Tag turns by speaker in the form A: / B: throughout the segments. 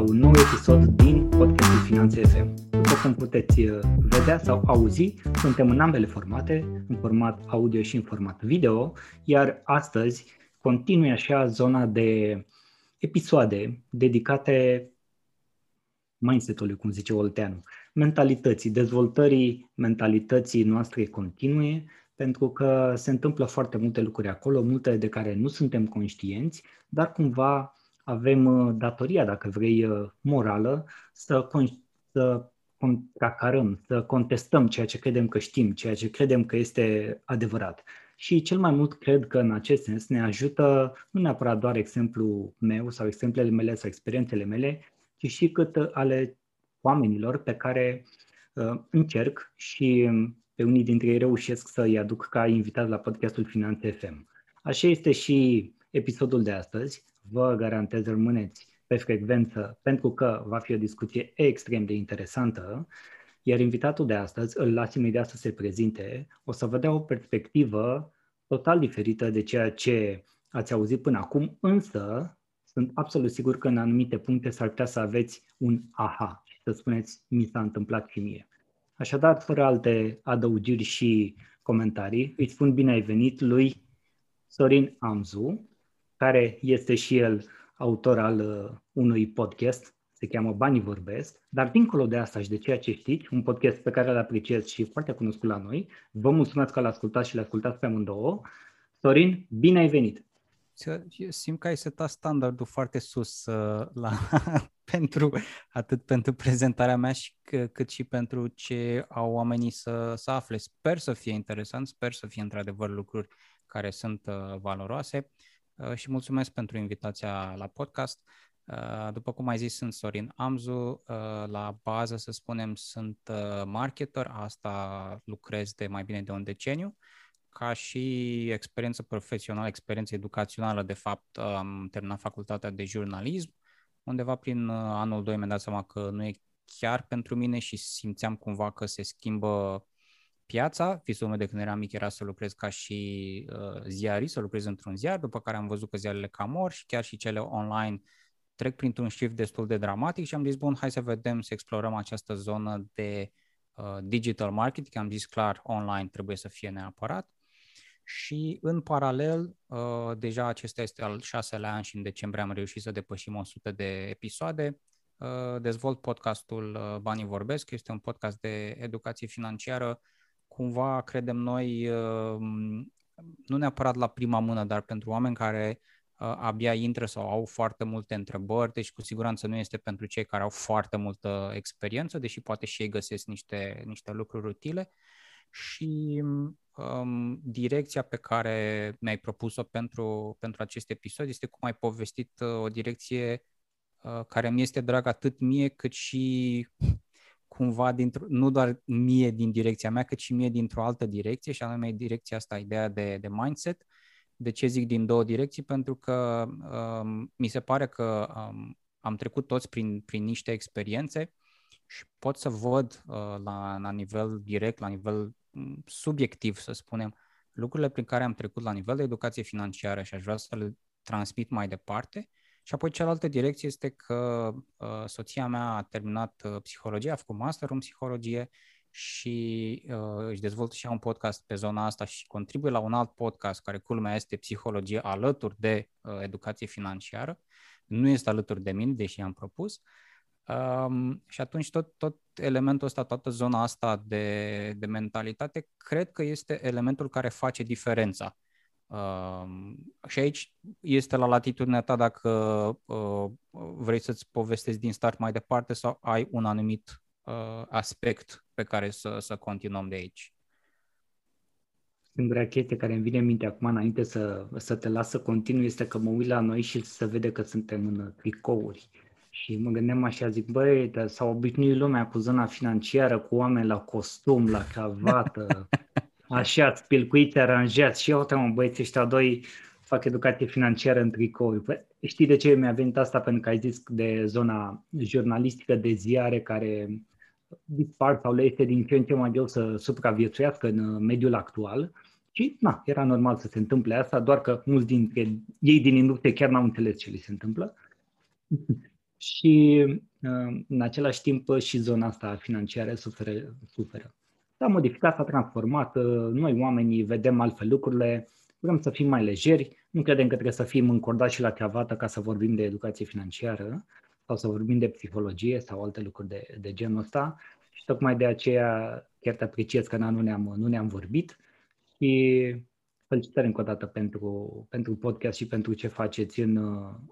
A: la un nou episod din podcastul Finanțe FM. După cum puteți uh, vedea sau auzi, suntem în ambele formate, în format audio și în format video, iar astăzi continui așa zona de episoade dedicate mindset-ului, cum zice Olteanu, mentalității, dezvoltării mentalității noastre continue, pentru că se întâmplă foarte multe lucruri acolo, multe de care nu suntem conștienți, dar cumva avem uh, datoria, dacă vrei, uh, morală, să, să contracarăm, să contestăm ceea ce credem că știm, ceea ce credem că este adevărat. Și cel mai mult cred că în acest sens ne ajută nu neapărat doar exemplul meu sau exemplele mele sau experiențele mele, ci și cât ale oamenilor pe care uh, încerc și pe unii dintre ei reușesc să-i aduc ca invitat la podcastul Finanțe FM. Așa este și episodul de astăzi. Vă garantez rămâneți pe frecvență pentru că va fi o discuție extrem de interesantă, iar invitatul de astăzi îl las imediat să se prezinte. O să vă dea o perspectivă total diferită de ceea ce ați auzit până acum, însă sunt absolut sigur că în anumite puncte s-ar putea să aveți un aha și să spuneți mi s-a întâmplat și mie. Așadar, fără alte adăugiri și comentarii, îi spun bine ai venit lui Sorin Amzu, care este și el autor al uh, unui podcast, se cheamă Banii Vorbesc, dar dincolo de asta și de ceea ce știți, un podcast pe care îl apreciez și foarte cunoscut la noi, vă mulțumesc că l-ascultați și l-ascultați pe amândouă. Sorin, bine ai venit!
B: simt că ai setat standardul foarte sus uh, la, pentru, atât pentru prezentarea mea și că, cât și pentru ce au oamenii să, să afle. Sper să fie interesant, sper să fie într-adevăr lucruri care sunt uh, valoroase uh, și mulțumesc pentru invitația la podcast. Uh, după cum ai zis, sunt Sorin Amzu, uh, la bază, să spunem, sunt uh, marketer, asta lucrez de mai bine de un deceniu ca și experiență profesională, experiență educațională, de fapt, am terminat facultatea de jurnalism. Undeva prin uh, anul 2 mi-am dat seama că nu e chiar pentru mine și simțeam cumva că se schimbă piața. Visul meu de când eram mic era să lucrez ca și uh, ziarist, să lucrez într-un ziar, după care am văzut că ziarele cam mor și chiar și cele online trec printr-un shift destul de dramatic și am zis, bun, hai să vedem, să explorăm această zonă de uh, digital marketing. Am zis clar, online trebuie să fie neapărat și în paralel, uh, deja acesta este al șaselea an și în decembrie am reușit să depășim 100 de episoade. Uh, dezvolt podcastul uh, Banii Vorbesc, este un podcast de educație financiară, cumva credem noi, nu neapărat la prima mână, dar pentru oameni care abia intră sau au foarte multe întrebări, deci cu siguranță nu este pentru cei care au foarte multă experiență, deși poate și ei găsesc niște, niște lucruri utile. Și um, direcția pe care mi-ai propus-o pentru, pentru acest episod este cum ai povestit uh, o direcție uh, care mi este dragă atât mie cât și cumva dintr- nu doar mie din direcția mea, cât și mie dintr-o altă direcție și anume direcția asta, ideea de, de mindset. De ce zic din două direcții? Pentru că um, mi se pare că um, am trecut toți prin, prin niște experiențe și pot să văd uh, la, la nivel direct, la nivel subiectiv, să spunem, lucrurile prin care am trecut la nivel de educație financiară și aș vrea să le transmit mai departe. Și apoi cealaltă direcție este că uh, soția mea a terminat uh, psihologie, a făcut master în psihologie și uh, își dezvoltă și un podcast pe zona asta și contribuie la un alt podcast care culmea este psihologie alături de uh, educație financiară. Nu este alături de mine, deși am propus. Uh, Um, și atunci tot, tot elementul ăsta, toată zona asta de, de mentalitate, cred că este elementul care face diferența. Um, și aici este la latitudinea ta dacă uh, vrei să-ți povestezi din start mai departe sau ai un anumit uh, aspect pe care să, să continuăm de aici.
A: Singura chestie care îmi vine în minte acum, înainte să, să te las să continui, este că mă uit la noi și să vede că suntem în tricouri și mă gândeam așa, zic, băi, dar s-a obișnuit lumea cu zona financiară, cu oameni la costum, la cravată, așa, spilcuiți, aranjați și eu, mă, băieți ăștia doi fac educație financiară în tricou. Păi, știi de ce mi-a venit asta? Pentru că ai zis de zona jurnalistică de ziare care dispar sau le este din ce în ce mai greu să supraviețuiască în mediul actual. Și, na, era normal să se întâmple asta, doar că mulți dintre ei din industrie chiar n-au înțeles ce li se întâmplă. și în același timp și zona asta financiară suferă. suferă. S-a modificat, s-a transformat, noi oamenii vedem altfel lucrurile, vrem să fim mai lejeri, nu credem că trebuie să fim încordați și la cravată ca să vorbim de educație financiară sau să vorbim de psihologie sau alte lucruri de, de genul ăsta și tocmai de aceea chiar te apreciez că nu ne-am, nu ne-am vorbit și felicitări încă o dată pentru, pentru podcast și pentru ce faceți în,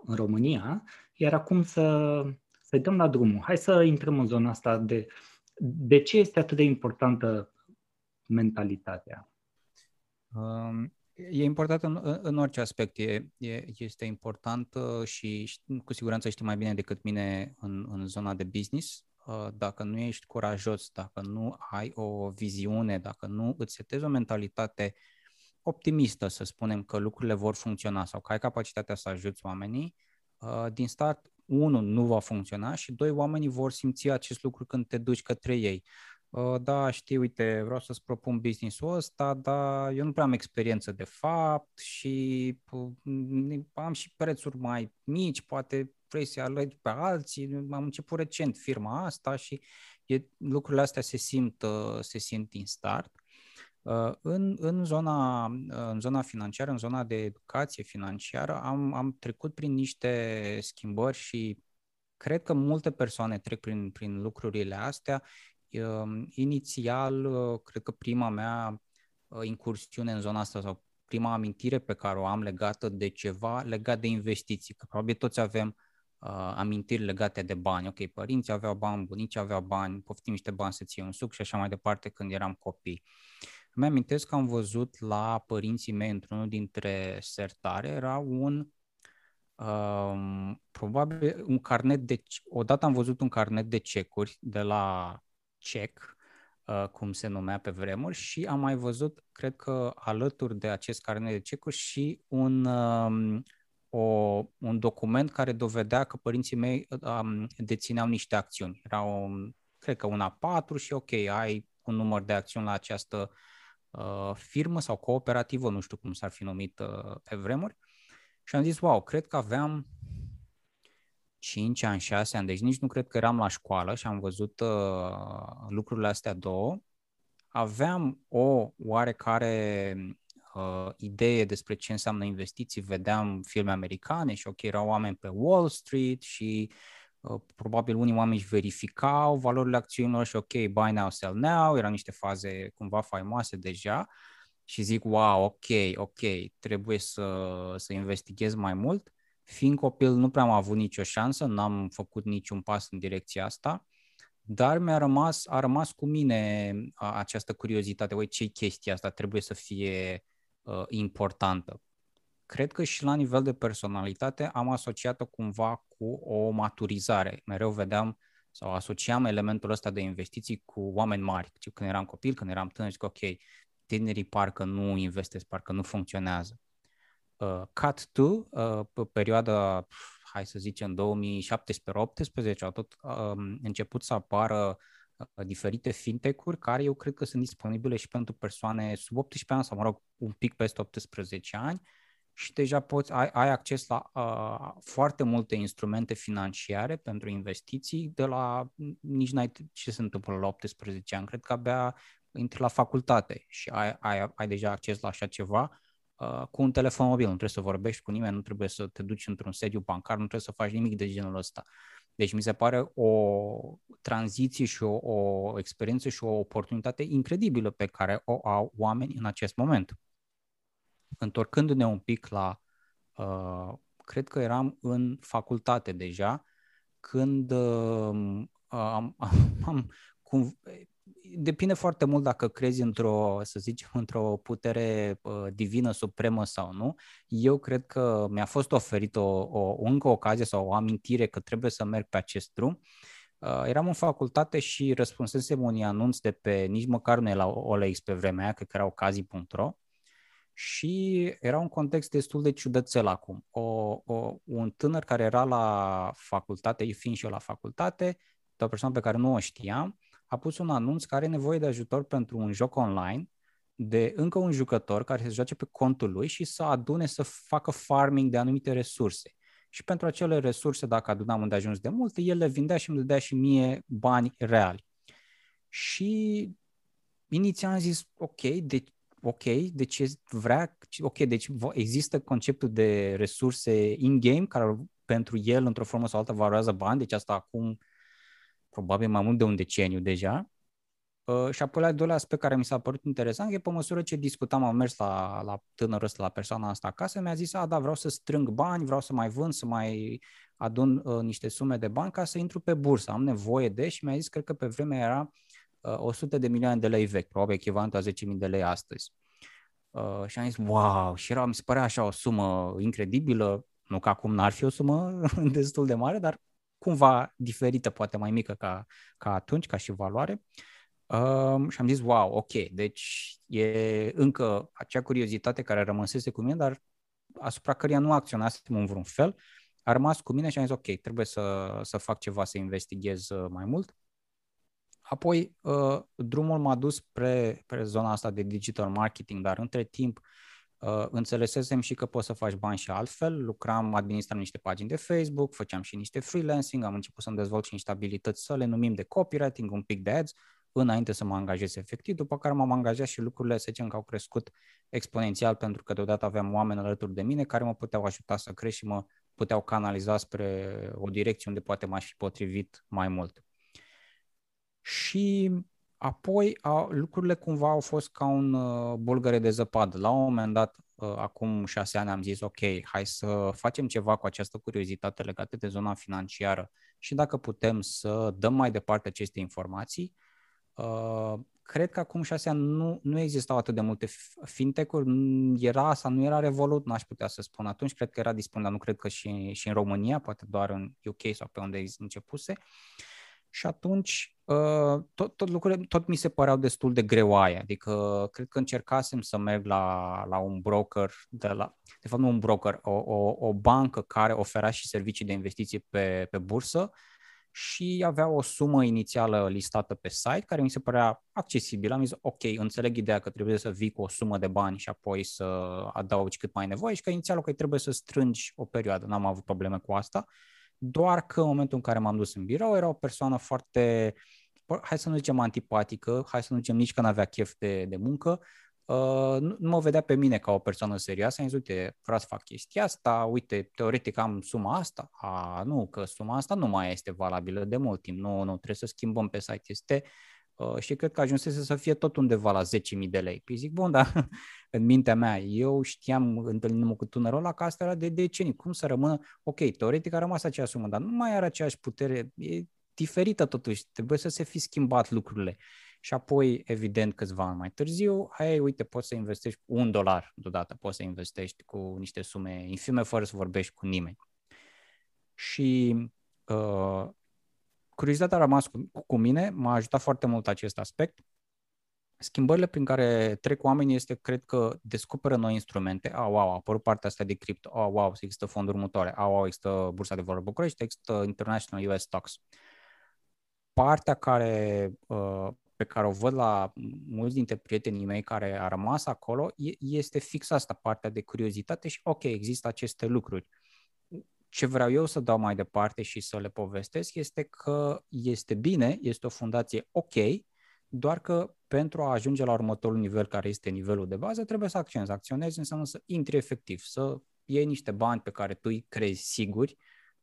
A: în România. Iar acum să, să dăm la drumul. Hai să intrăm în zona asta de de ce este atât de importantă mentalitatea?
B: Um, e important în, în orice aspect. E, e, este important și cu siguranță știi mai bine decât mine în, în zona de business. Uh, dacă nu ești curajos, dacă nu ai o viziune, dacă nu îți setezi o mentalitate optimistă, să spunem că lucrurile vor funcționa sau că ai capacitatea să ajuți oamenii, uh, din start unu, nu va funcționa și doi, oamenii vor simți acest lucru când te duci către ei. Uh, da, știi, uite, vreau să-ți propun business-ul ăsta, dar eu nu prea am experiență de fapt și uh, am și prețuri mai mici, poate vrei să alegi pe alții, am început recent firma asta și e, lucrurile astea se simt, uh, se simt din start. În, în, zona, în zona financiară, în zona de educație financiară, am, am trecut prin niște schimbări și cred că multe persoane trec prin, prin lucrurile astea. Inițial, cred că prima mea incursiune în zona asta sau prima amintire pe care o am legată de ceva legat de investiții, că probabil toți avem uh, amintiri legate de bani. Ok, părinții aveau bani, bunicii aveau bani, poftim niște bani să ție un suc și așa mai departe când eram copii. Îmi amintesc că am văzut la părinții mei într-unul dintre sertare, era un um, probabil un carnet de odată am văzut un carnet de cecuri de la cec, uh, cum se numea pe vremuri și am mai văzut, cred că alături de acest carnet de cecuri și un um, o, un document care dovedea că părinții mei um, dețineau niște acțiuni. Era un, cred că una patru și ok, ai un număr de acțiuni la această uh, firmă sau cooperativă, nu știu cum s-ar fi numit uh, pe vremuri. Și am zis, wow, cred că aveam 5 ani, 6 ani, deci nici nu cred că eram la școală și am văzut uh, lucrurile astea două. Aveam o oarecare uh, idee despre ce înseamnă investiții, vedeam filme americane și ok, erau oameni pe Wall Street și uh, probabil unii oameni își verificau valorile acțiunilor și ok, buy now, sell now, erau niște faze cumva faimoase deja și zic, wow, ok, ok, trebuie să, să investighez mai mult. Fiind copil, nu prea am avut nicio șansă, n-am făcut niciun pas în direcția asta, dar mi-a rămas, a rămas cu mine această curiozitate, uite, ce chestia asta trebuie să fie uh, importantă. Cred că și la nivel de personalitate am asociat-o cumva cu o maturizare. Mereu vedeam sau asociam elementul ăsta de investiții cu oameni mari. Când eram copil, când eram tânăr, zic, ok, tinerii parcă nu investesc, parcă nu funcționează. Uh, Cut 2, uh, pe perioada, hai să zicem, 2017-2018, au tot uh, început să apară uh, diferite fintech-uri care eu cred că sunt disponibile și pentru persoane sub 18 ani sau, mă rog, un pic peste 18 ani și deja poți, ai, ai acces la uh, foarte multe instrumente financiare pentru investiții de la, nici n-ai ce se întâmplă la 18 ani, cred că abia intri la facultate și ai, ai, ai deja acces la așa ceva uh, cu un telefon mobil, nu trebuie să vorbești cu nimeni, nu trebuie să te duci într-un sediu bancar, nu trebuie să faci nimic de genul ăsta. Deci mi se pare o tranziție și o, o experiență și o oportunitate incredibilă pe care o au oameni în acest moment. Întorcându-ne un pic la, uh, cred că eram în facultate deja, când uh, am, am, am cum, depinde foarte mult dacă crezi într-o, să zicem, într-o putere uh, divină supremă sau nu. Eu cred că mi-a fost oferită o, o încă o ocazie sau o amintire că trebuie să merg pe acest drum. Uh, eram în facultate și răspunsesem unui anunț de pe, nici măcar nu e la OLX pe vremea aia, cred că era ocazii.ro și era un context destul de ciudățel acum. O, o, un tânăr care era la facultate, fiind și eu la facultate, o persoană pe care nu o știam, a pus un anunț care are nevoie de ajutor pentru un joc online de încă un jucător care se joace pe contul lui și să adune să facă farming de anumite resurse. și pentru acele resurse, dacă adunam ajuns de multe, el le vindea și îmi dădea și mie bani reali. Și inițial am zis, ok, de, ok, deci vrea, ok, deci există conceptul de resurse in-game care pentru el, într-o formă sau altă, valorează bani, deci asta acum probabil mai mult de un deceniu deja. Uh, și apoi la doilea aspect care mi s-a părut interesant e pe măsură ce discutam, am mers la, la tânărul ăsta, la persoana asta acasă, mi-a zis, a, da, vreau să strâng bani, vreau să mai vând, să mai adun uh, niște sume de bani ca să intru pe bursă, am nevoie de și mi-a zis, cred că pe vremea era uh, 100 de milioane de lei vechi, probabil echivalentul a 10.000 de lei astăzi. Uh, și am zis, wow, și era, mi se părea așa o sumă incredibilă, nu că acum n-ar fi o sumă destul de mare, dar cumva diferită, poate mai mică ca, ca atunci, ca și valoare. Um, și am zis, wow, ok, deci e încă acea curiozitate care rămăsese cu mine, dar asupra căreia nu acționasem în vreun fel, a rămas cu mine și am zis, ok, trebuie să, să fac ceva, să investighez uh, mai mult. Apoi, uh, drumul m-a dus spre, spre zona asta de digital marketing, dar între timp uh, înțelesesem și că poți să faci bani și altfel. Lucram, administram niște pagini de Facebook, făceam și niște freelancing, am început să-mi dezvolt și niște abilități să le numim de copywriting, un pic de ads, înainte să mă angajez efectiv, după care m-am angajat și lucrurile, să zicem că au crescut exponențial pentru că deodată aveam oameni alături de mine care mă puteau ajuta să cresc și mă puteau canaliza spre o direcție unde poate m-aș fi potrivit mai mult. Și apoi a, lucrurile cumva au fost ca un uh, bulgăre de zăpadă. La un moment dat, uh, acum șase ani, am zis, ok, hai să facem ceva cu această curiozitate legată de zona financiară și dacă putem să dăm mai departe aceste informații, Uh, cred că acum șase ani nu, nu existau atât de multe fintech-uri, era sau nu era Revolut, n-aș putea să spun atunci, cred că era disponibil, nu cred că și, și în România, poate doar în UK sau pe unde începuse. Și atunci uh, tot, tot lucrurile tot mi se păreau destul de greoaie, adică cred că încercasem să merg la, la un broker, de, la, de fapt nu un broker, o, o, o bancă care ofera și servicii de investiții pe, pe bursă, și avea o sumă inițială listată pe site care mi se părea accesibilă. Am zis, ok, înțeleg ideea că trebuie să vii cu o sumă de bani și apoi să adaugi cât mai nevoie și că inițial, ok, trebuie să strângi o perioadă. N-am avut probleme cu asta. Doar că în momentul în care m-am dus în birou era o persoană foarte, hai să nu zicem antipatică, hai să nu zicem nici că n-avea chef de, de muncă, Uh, nu, nu mă vedea pe mine ca o persoană serioasă, am zis, uite, vreau să fac chestia asta, uite, teoretic am suma asta. A, nu, că suma asta nu mai este valabilă de mult timp, nu, nu, trebuie să schimbăm pe site, este uh, și cred că ajunsese să fie tot undeva la 10.000 de lei. Păi zic, bun, dar în mintea mea, eu știam, întâlnindu-mă cu tânărul ăla, că asta era de decenii. Cum să rămână? Ok, teoretic a rămas aceeași sumă, dar nu mai are aceeași putere, e diferită totuși, trebuie să se fi schimbat lucrurile. Și apoi, evident, câțiva ani mai târziu, hai, uite, poți să investești un dolar deodată, poți să investești cu niște sume infime fără să vorbești cu nimeni. Și uh, curiozitatea a rămas cu, cu mine, m-a ajutat foarte mult acest aspect. Schimbările prin care trec oamenii este, cred că, descoperă noi instrumente. Au, wow, a apărut partea asta de cripto. Au, wow, există fonduri următoare. Au, wow, există Bursa de Valori București, există International US Stocks. Partea care uh, pe care o văd la mulți dintre prietenii mei care a rămas acolo este fix asta, partea de curiozitate și ok, există aceste lucruri. Ce vreau eu să dau mai departe și să le povestesc este că este bine, este o fundație ok, doar că pentru a ajunge la următorul nivel, care este nivelul de bază, trebuie să acționezi. Acționezi înseamnă să intri efectiv, să iei niște bani pe care tu îi crezi siguri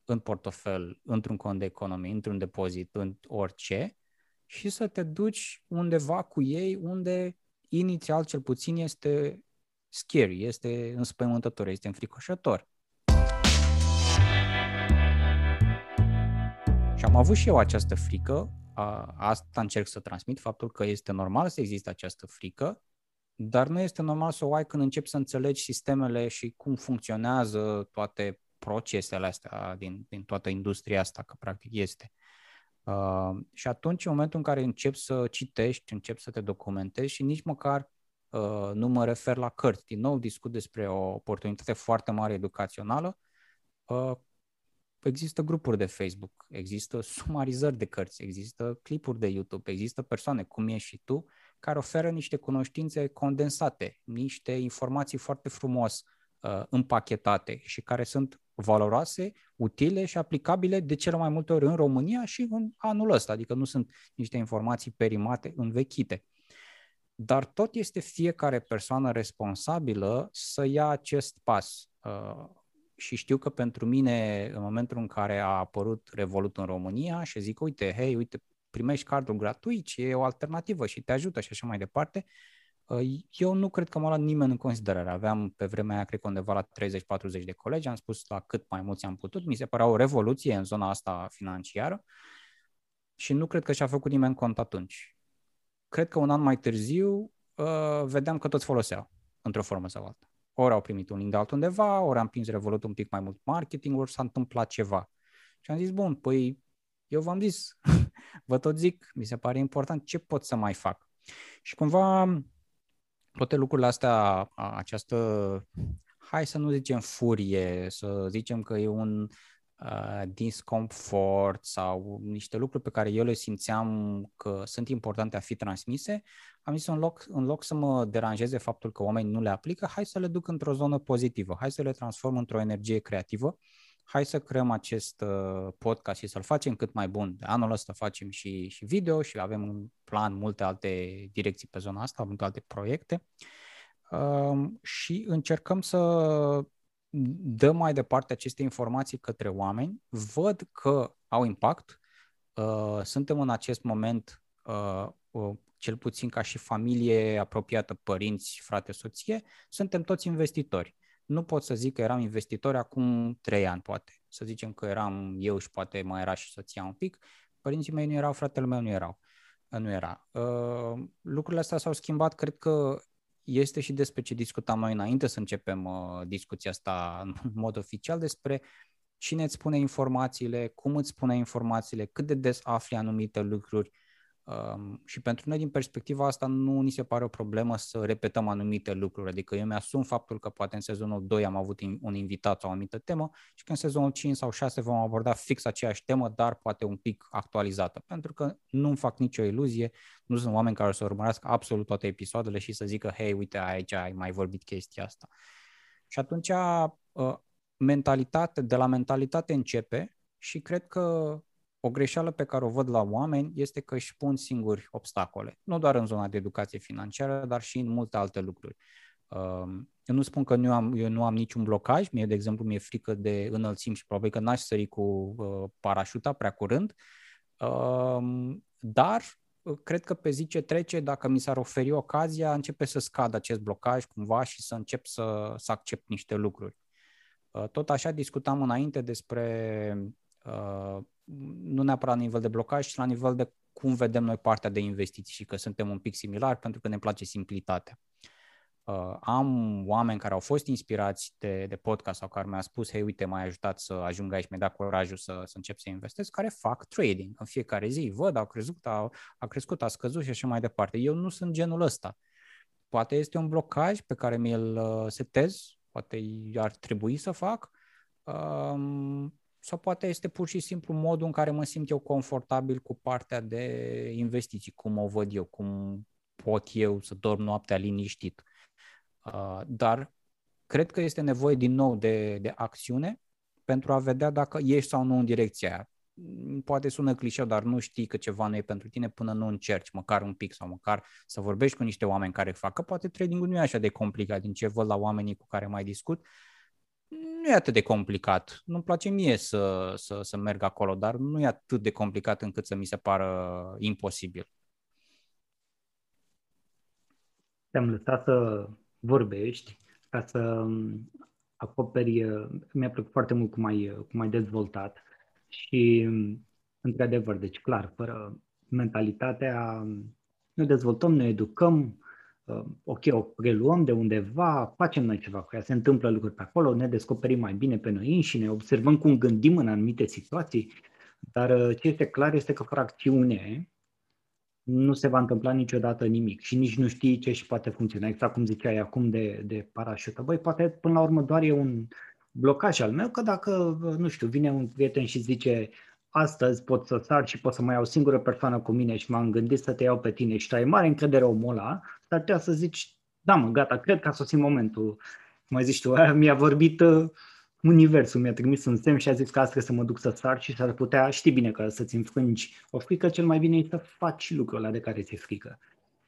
B: în portofel, într-un cont de economie, într-un depozit, în orice, și să te duci undeva cu ei unde inițial cel puțin este scary, este înspăimântător, este înfricoșător. Și am avut și eu această frică, asta încerc să transmit, faptul că este normal să existe această frică, dar nu este normal să o ai când începi să înțelegi sistemele și cum funcționează toate procesele astea din, din toată industria asta, că practic este. Uh, și atunci, în momentul în care încep să citești, încep să te documentezi și nici măcar uh, nu mă refer la cărți. Din nou discut despre o oportunitate foarte mare educațională. Uh, există grupuri de Facebook, există sumarizări de cărți, există clipuri de YouTube, există persoane cum ești și tu, care oferă niște cunoștințe condensate, niște informații foarte frumos uh, împachetate și care sunt valoroase, utile și aplicabile de cele mai multe ori în România și în anul ăsta, adică nu sunt niște informații perimate, învechite. Dar tot este fiecare persoană responsabilă să ia acest pas. Uh, și știu că pentru mine, în momentul în care a apărut Revolut în România și zic, uite, hei, uite, primești cardul gratuit și e o alternativă și te ajută și așa mai departe, uh, eu nu cred că m-a luat nimeni în considerare. Aveam pe vremea aia, cred că undeva la 30-40 de colegi, am spus la cât mai mulți am putut. Mi se părea o revoluție în zona asta financiară și nu cred că și-a făcut nimeni cont atunci. Cred că un an mai târziu uh, vedeam că toți foloseau, într-o formă sau alta. Ori au primit un link de altundeva, ori am prins Revolut un pic mai mult marketing, ori s-a întâmplat ceva. Și am zis, bun, păi eu v-am zis, vă tot zic, mi se pare important, ce pot să mai fac? Și cumva toate lucrurile astea, această, hai să nu zicem furie, să zicem că e un uh, discomfort sau niște lucruri pe care eu le simțeam că sunt importante a fi transmise, am zis în loc, în loc să mă deranjeze faptul că oamenii nu le aplică, hai să le duc într-o zonă pozitivă, hai să le transform într-o energie creativă, hai să creăm acest uh, podcast și să-l facem cât mai bun. De anul ăsta facem și, și video și avem în plan multe alte direcții pe zona asta, multe alte proiecte uh, și încercăm să dăm mai departe aceste informații către oameni, văd că au impact, uh, suntem în acest moment uh, uh, cel puțin ca și familie apropiată, părinți, frate, soție, suntem toți investitori. Nu pot să zic că eram investitori acum trei ani, poate. Să zicem că eram eu și poate mai era și soția un pic. Părinții mei nu erau, fratele meu nu erau. Nu era. Uh, lucrurile astea s-au schimbat, cred că este și despre ce discutam noi înainte să începem uh, discuția asta în mod oficial, despre cine îți spune informațiile, cum îți spune informațiile, cât de des afli anumite lucruri, Um, și pentru noi, din perspectiva asta, nu ni se pare o problemă să repetăm anumite lucruri. Adică eu mi-asum faptul că poate în sezonul 2 am avut un invitat sau o anumită temă și că în sezonul 5 sau 6 vom aborda fix aceeași temă, dar poate un pic actualizată. Pentru că nu-mi fac nicio iluzie, nu sunt oameni care să urmărească absolut toate episoadele și să zică, hei, uite, aici ai mai vorbit chestia asta. Și atunci, uh, mentalitate, de la mentalitate începe și cred că o greșeală pe care o văd la oameni este că își pun singuri obstacole, nu doar în zona de educație financiară, dar și în multe alte lucruri. Um, eu nu spun că nu am, eu nu am niciun blocaj, mie, de exemplu, mi-e frică de înălțimi și probabil că n-aș sări cu uh, parașuta prea curând, um, dar uh, cred că pe zi ce trece, dacă mi s-ar oferi ocazia, începe să scadă acest blocaj cumva și să încep să, să accept niște lucruri. Uh, tot așa discutam înainte despre nu neapărat la nivel de blocaj, ci la nivel de cum vedem noi partea de investiții și că suntem un pic similari pentru că ne place simplitatea. Uh, am oameni care au fost inspirați de, de podcast sau care mi-au spus, hei, uite, m-ai ajutat să ajung aici, mi-a dat curajul să, să încep să investesc, care fac trading în fiecare zi. Văd, au crescut, a, a crescut, a scăzut și așa mai departe. Eu nu sunt genul ăsta. Poate este un blocaj pe care mi-l uh, setez, poate ar trebui să fac, um, sau poate este pur și simplu modul în care mă simt eu confortabil cu partea de investiții, cum o văd eu, cum pot eu să dorm noaptea liniștit. Uh, dar cred că este nevoie din nou de, de acțiune pentru a vedea dacă ești sau nu în direcția aia. Poate sună clișeu, dar nu știi că ceva nu e pentru tine până nu încerci, măcar un pic sau măcar să vorbești cu niște oameni care fac. Că poate trading-ul nu e așa de complicat din ce văd la oamenii cu care mai discut nu e atât de complicat. Nu-mi place mie să, să, să merg acolo, dar nu e atât de complicat încât să mi se pară imposibil.
A: Te-am lăsat să vorbești ca să acoperi, mi-a plăcut foarte mult cum ai, cum ai dezvoltat și într-adevăr, deci clar, fără mentalitatea, ne dezvoltăm, ne educăm, Uh, ok, o preluăm de undeva, facem noi ceva cu ea, se întâmplă lucruri pe acolo, ne descoperim mai bine pe noi înșine, observăm cum gândim în anumite situații, dar uh, ce este clar este că fără acțiune nu se va întâmpla niciodată nimic și nici nu știi ce și poate funcționa, exact cum ziceai acum de, de parașută. Băi, poate până la urmă doar e un blocaj al meu, că dacă, uh, nu știu, vine un prieten și zice astăzi pot să sar și pot să mai iau o singură persoană cu mine și m-am gândit să te iau pe tine și tu ai mare încredere omul ăla, dar trebuie să zici, da mă, gata, cred că a sosit momentul. Cum ai zis tu, aia mi-a vorbit uh, universul mi-a trimis un semn și a zis că asta să mă duc să sar și s-ar putea, știi bine că să-ți înfrângi o frică, cel mai bine e să faci lucrul ăla de care ți-e frică.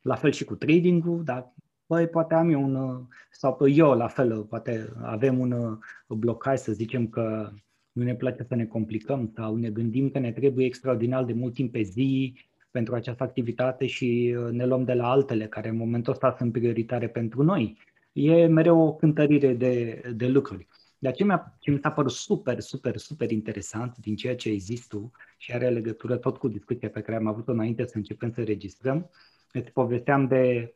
A: La fel și cu trading-ul, dar băi, poate am eu un, sau eu la fel, poate avem un blocaj, să zicem că nu ne place să ne complicăm sau ne gândim că ne trebuie extraordinar de mult timp pe zi pentru această activitate și uh, ne luăm de la altele care în momentul ăsta sunt prioritare pentru noi. E mereu o cântărire de, de lucruri. Dar ce, mi-a, ce mi s-a părut super, super, super interesant din ceea ce există tu și are legătură tot cu discuția pe care am avut-o înainte să începem să registrăm, îți povesteam de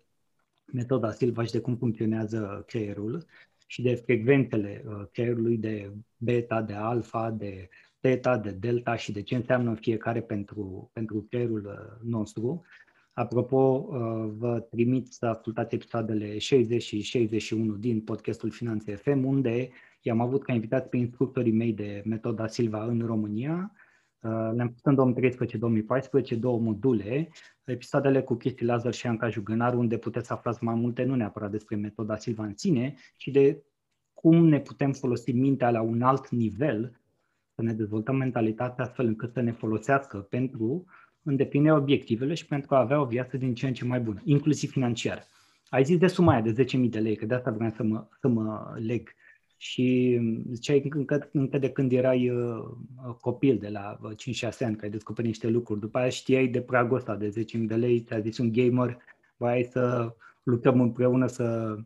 A: metoda Silva și de cum funcționează creierul și de frecvențele uh, creierului de beta, de alfa, de teta, de delta și de ce înseamnă fiecare pentru, pentru creierul uh, nostru. Apropo, uh, vă trimit să ascultați episoadele 60 și 61 din podcastul Finanțe FM, unde i-am avut ca invitați pe instructorii mei de metoda Silva în România. Le-am pus în 2013-2014 două module, episoadele cu Cristi Lazar și Anca Jugănar, unde puteți să aflați mai multe, nu neapărat despre metoda Silva în sine, ci de cum ne putem folosi mintea la un alt nivel, să ne dezvoltăm mentalitatea astfel încât să ne folosească pentru îndeplinirea obiectivele și pentru a avea o viață din ce în ce mai bună, inclusiv financiar. Ai zis de suma aia de 10.000 de lei, că de asta vreau să mă, să mă leg. Și ziceai încă, încă de când erai uh, copil, de la 5-6 uh, ani, că ai descoperit niște lucruri. După aia știai de pragul ăsta de 10.000 de lei, ți-a zis un gamer, vai să lucrăm împreună să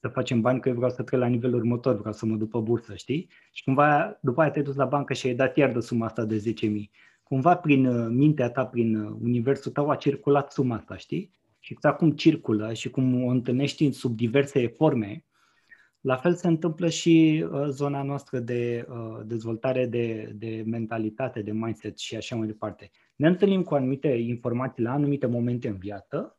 A: să facem bani, că eu vreau să trec la nivelul următor, vreau să mă duc pe bursă, știi? Și cumva după aia te-ai dus la bancă și ai dat iar de suma asta de 10.000. Cumva prin uh, mintea ta, prin uh, universul tău a circulat suma asta, știi? Și exact cum circulă și cum o întâlnești sub diverse forme, la fel se întâmplă și uh, zona noastră de uh, dezvoltare de, de mentalitate, de mindset și așa mai departe. Ne întâlnim cu anumite informații la anumite momente în viață,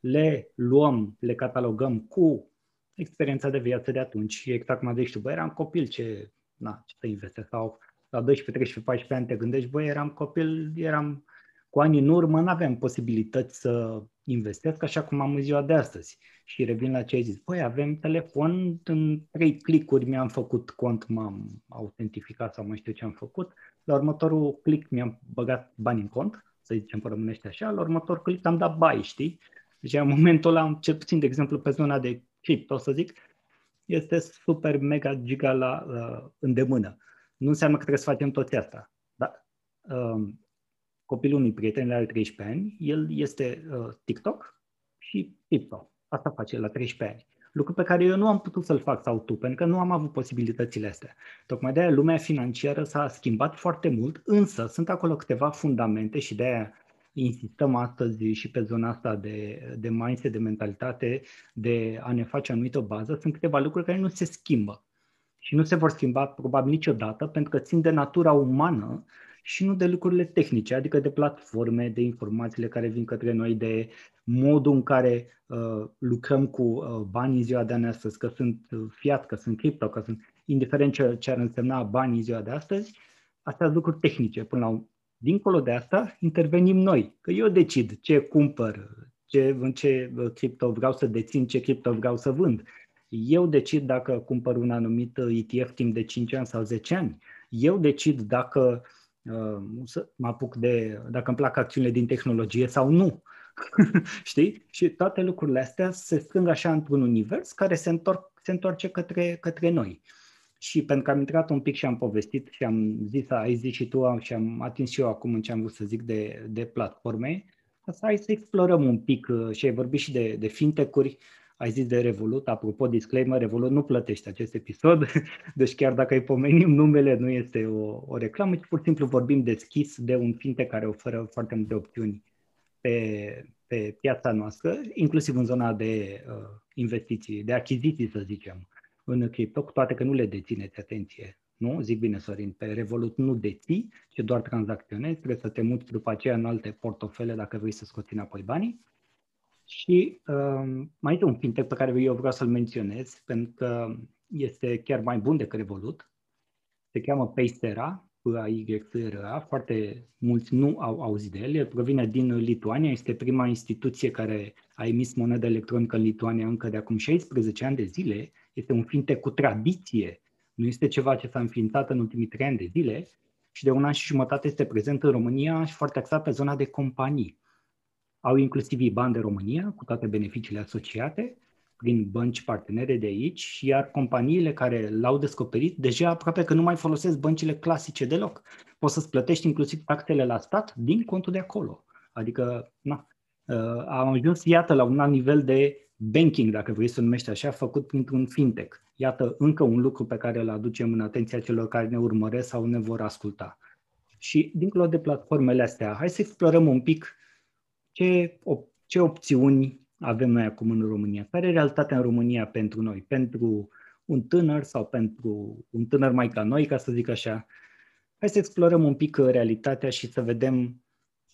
A: le luăm, le catalogăm cu experiența de viață de atunci și exact cum a zis tu, bă, eram copil, ce, na, ce să investesc, sau la 12, 13, 14 ani te gândești, băi, eram copil, eram cu ani în urmă, nu aveam posibilități să investesc așa cum am în ziua de astăzi. Și revin la ce ai zis, băi, avem telefon, în trei clicuri mi-am făcut cont, m-am autentificat sau mai știu ce am făcut, la următorul click mi-am băgat bani în cont, să zicem pe românește așa, la următorul click am dat bai, știi? Deci în momentul ăla, cel puțin, de exemplu, pe zona de cripto, să zic, este super, mega, giga la uh, îndemână. Nu înseamnă că trebuie să facem toți asta. Dar uh, copilul unui prieten are 13 ani, el este uh, TikTok și cripto. Asta face la 13 ani. Lucru pe care eu nu am putut să-l fac sau tu, pentru că nu am avut posibilitățile astea. Tocmai de aia lumea financiară s-a schimbat foarte mult, însă sunt acolo câteva fundamente și de aia insistăm astăzi și pe zona asta de, de mindset, de mentalitate, de a ne face anumită bază, sunt câteva lucruri care nu se schimbă. Și nu se vor schimba probabil niciodată, pentru că țin de natura umană și nu de lucrurile tehnice, adică de platforme, de informațiile care vin către noi, de modul în care uh, lucrăm cu uh, banii ziua de astăzi, că sunt uh, fiat, că sunt cripto, că sunt indiferent ce, ce ar însemna banii ziua de astăzi, astea sunt lucruri tehnice. Până la Dincolo de asta, intervenim noi, că eu decid ce cumpăr, ce, în ce cripto vreau să dețin, ce cripto vreau să vând. Eu decid dacă cumpăr un anumit ETF timp de 5 ani sau 10 ani. Eu decid dacă uh, mă apuc de, dacă îmi plac acțiunile din tehnologie sau nu. Știi? Și toate lucrurile astea se strâng așa într-un univers care se, întorc, se întoarce către, către noi. Uh, și pentru că am intrat un pic și am povestit și am zis, ai zis și tu și am atins și eu acum în ce am vrut să zic de, de platforme, asta hai să explorăm un pic uh, și ai vorbit și de, de fintech-uri, ai zis de Revolut, apropo, disclaimer, Revolut nu plătește acest episod, deci chiar dacă îi pomenim numele, nu este o, o reclamă, ci pur și simplu vorbim deschis de un fintech care oferă foarte multe opțiuni pe, pe piața noastră, inclusiv în zona de uh, investiții, de achiziții, să zicem în cripto, cu toate că nu le dețineți, atenție. Nu? Zic bine, Sorin, pe Revolut nu deții, ci doar tranzacționezi, trebuie să te muți după aceea în alte portofele dacă vrei să scoți înapoi banii. Și um, mai este un fintech pe care eu vreau să-l menționez, pentru că este chiar mai bun decât Revolut. Se cheamă Paystera, PAYSRA, foarte mulți nu au auzit de el. El provine din Lituania, este prima instituție care a emis monedă electronică în Lituania încă de acum 16 ani de zile este un fintech cu tradiție Nu este ceva ce s-a înființat în ultimii trei ani de zile și de un an și jumătate este prezent în România și foarte axat pe zona de companii. Au inclusiv bani de România, cu toate beneficiile asociate, prin bănci partenere de aici, iar companiile care l-au descoperit deja aproape că nu mai folosesc băncile clasice deloc. Poți să-ți plătești inclusiv taxele la stat din contul de acolo. Adică, na, uh, am ajuns, iată, la un alt nivel de banking, dacă vrei să numești așa, făcut printr-un fintech. Iată încă un lucru pe care îl aducem în atenția celor care ne urmăresc sau ne vor asculta. Și dincolo de platformele astea, hai să explorăm un pic ce, ce opțiuni avem noi acum în România. Care e realitatea în România pentru noi? Pentru un tânăr sau pentru un tânăr mai ca noi, ca să zic așa. Hai să explorăm un pic realitatea și să vedem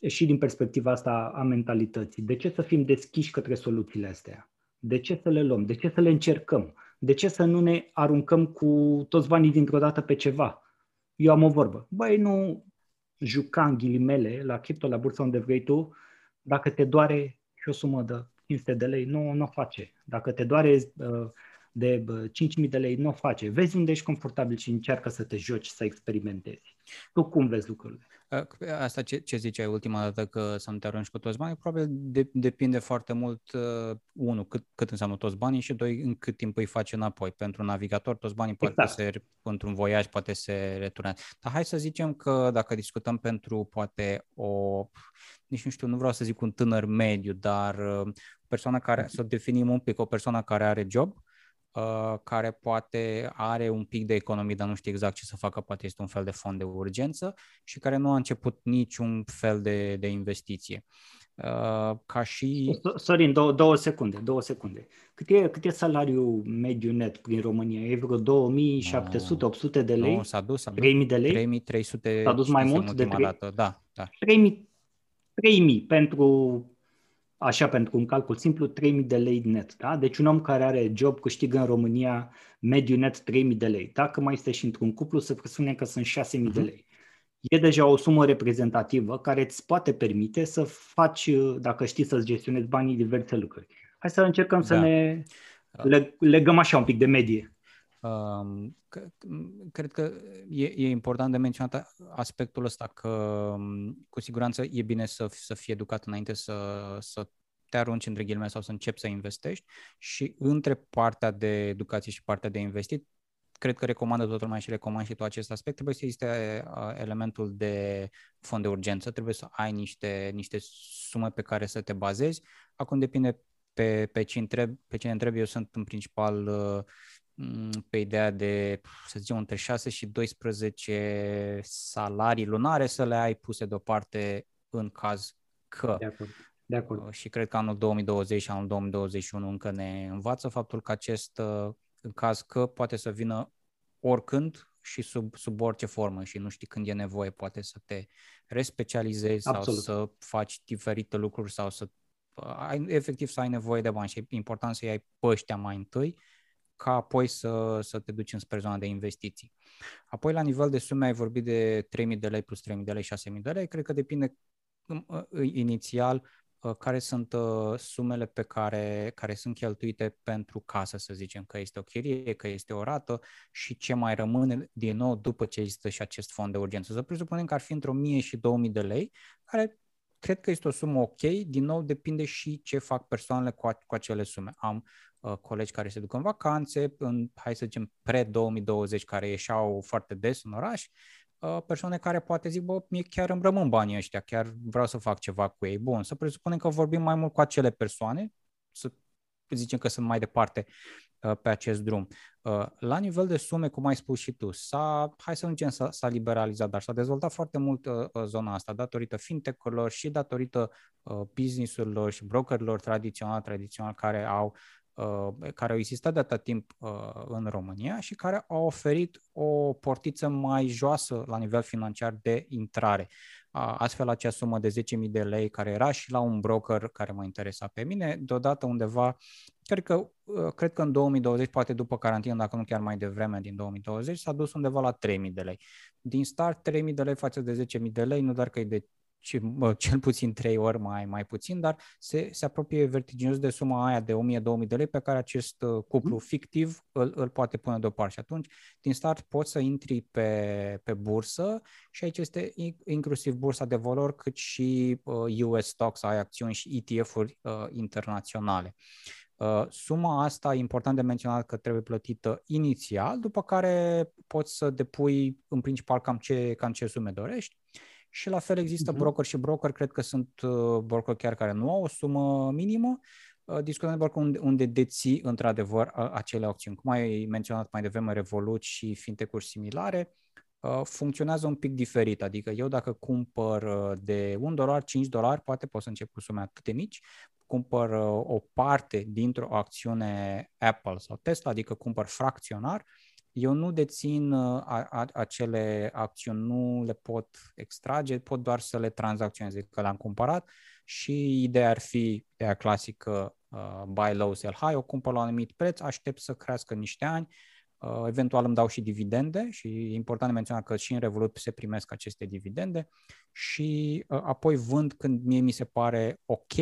A: și din perspectiva asta a mentalității. De ce să fim deschiși către soluțiile astea? De ce să le luăm? De ce să le încercăm? De ce să nu ne aruncăm cu toți banii dintr-o dată pe ceva? Eu am o vorbă. Băi, nu juca în ghilimele la cripto, la bursă unde vrei tu, dacă te doare și o sumă de 500 de lei, nu, nu o face. Dacă te doare uh, de 5.000 de lei, nu o face. Vezi unde ești confortabil și încearcă să te joci, să experimentezi. Tu cum vezi lucrurile?
B: Asta ce, ce ziceai ultima dată că să nu te arunci cu toți banii, probabil de, depinde foarte mult, uh, unu, cât, cât înseamnă toți banii și doi, în cât timp îi faci înapoi. Pentru un navigator, toți banii exact. poate se, într-un voiaj poate se returnează. Dar hai să zicem că dacă discutăm pentru poate o, nici nu știu, nu vreau să zic un tânăr mediu, dar uh, o persoană care, să definim un pic, o persoană care are job, Uh, care poate are un pic de economie, dar nu știe exact ce să facă, poate este un fel de fond de urgență și care nu a început niciun fel de, de investiție. Uh, ca și...
A: Sorin, două, două secunde, două secunde. Cât e, cât e salariul mediu net prin România? E vreo 2700, 800 de lei?
B: Nu, s-a dus, s-a dus
A: 3000 de lei?
B: 3300
A: S-a dus mai mult de 3...
B: dată, da. da.
A: 3000, 3000 pentru așa pentru un calcul simplu, 3000 de lei net. Da? Deci un om care are job câștigă în România mediu net 3000 de lei. Dacă mai este și într-un cuplu, se presupune că sunt 6000 uh-huh. de mhm. lei. E deja o sumă reprezentativă care îți poate permite să faci, dacă știi să-ți gestionezi banii, diverse lucruri. Hai să încercăm da. să ne legăm așa un pic de medie. Um,
B: cred că e, e important de menționat aspectul ăsta că cu siguranță e bine să, să fii educat înainte să, să te arunci între ghilimele sau să începi să investești și între partea de educație și partea de investit cred că recomandă toată lumea și recomand și tu acest aspect, trebuie să existe elementul de fond de urgență, trebuie să ai niște, niște sume pe care să te bazezi. Acum depinde pe, pe, cine întreb, pe cine întreb, eu sunt în principal uh, Mm, pe ideea de, să zicem, între 6 și 12 salarii lunare să le ai puse deoparte în caz că.
A: De acord. De acord. Uh,
B: și cred că anul 2020 și anul 2021 încă ne învață faptul că acest, uh, în caz că poate să vină oricând și sub, sub orice formă și nu știi când e nevoie, poate să te respecializezi Absolut. sau să faci diferite lucruri sau să uh, ai, efectiv să ai nevoie de bani și e important să iei pe ăștia mai întâi ca apoi să, să te duci înspre zona de investiții. Apoi, la nivel de sume, ai vorbit de 3.000 de lei plus 3.000 de lei, 6.000 de lei. Cred că depinde uh, inițial uh, care sunt uh, sumele pe care, care sunt cheltuite pentru casă, să zicem, că este o chirie, că este o rată și ce mai rămâne din nou după ce există și acest fond de urgență. Să presupunem că ar fi între 1000 și 2000 de lei, care cred că este o sumă ok, din nou depinde și ce fac persoanele cu, cu acele sume. Am uh, colegi care se duc în vacanțe, în, hai să zicem, pre-2020, care ieșeau foarte des în oraș, uh, persoane care poate zic, bă, mie chiar îmi rămân banii ăștia, chiar vreau să fac ceva cu ei. Bun, să presupunem că vorbim mai mult cu acele persoane, să zicem că sunt mai departe uh, pe acest drum. Uh, la nivel de sume, cum ai spus și tu, s-a, hai să nu zicem s-a, s-a liberalizat, dar s-a dezvoltat foarte mult uh, zona asta datorită fintech-urilor și datorită uh, business-urilor și brokerilor tradițional, tradițional care au Uh, care au existat de atât timp uh, în România și care au oferit o portiță mai joasă la nivel financiar de intrare. Astfel, acea sumă de 10.000 de lei care era și la un broker care mă interesa pe mine, deodată undeva, cred că, uh, cred că în 2020, poate după carantină, dacă nu chiar mai devreme din 2020, s-a dus undeva la 3.000 de lei. Din start, 3.000 de lei față de 10.000 de lei, nu doar că e de cel puțin trei ori mai, mai puțin, dar se, se apropie vertiginos de suma aia de 1000-2000 de lei pe care acest uh, cuplu mm. fictiv îl, îl poate pune deoparte. Și atunci, din start, poți să intri pe, pe bursă și aici este inclusiv bursa de valori, cât și uh, US stocks, ai acțiuni și ETF-uri uh, internaționale. Uh, suma asta e important de menționat că trebuie plătită inițial, după care poți să depui în principal cam ce, cam ce sume dorești și la fel există uh-huh. broker și broker, cred că sunt uh, broker chiar care nu au o sumă minimă, uh, discutăm de broker unde, unde deții într-adevăr acele opțiuni. Cum ai menționat mai devreme Revolut și fintech-uri similare, uh, funcționează un pic diferit. Adică eu dacă cumpăr de 1 dolar, 5 dolari, poate pot să încep cu sume atât de mici, cumpăr o parte dintr-o acțiune Apple sau Tesla, adică cumpăr fracționar, eu nu dețin uh, a, a, acele acțiuni, nu le pot extrage, pot doar să le tranzacționez, că le-am cumpărat și ideea ar fi, ideea clasică, uh, buy low, sell high, o cumpăr la un anumit preț, aștept să crească niște ani, uh, eventual îmi dau și dividende și e important de menționat că și în Revolut se primesc aceste dividende și uh, apoi vând când mie mi se pare ok,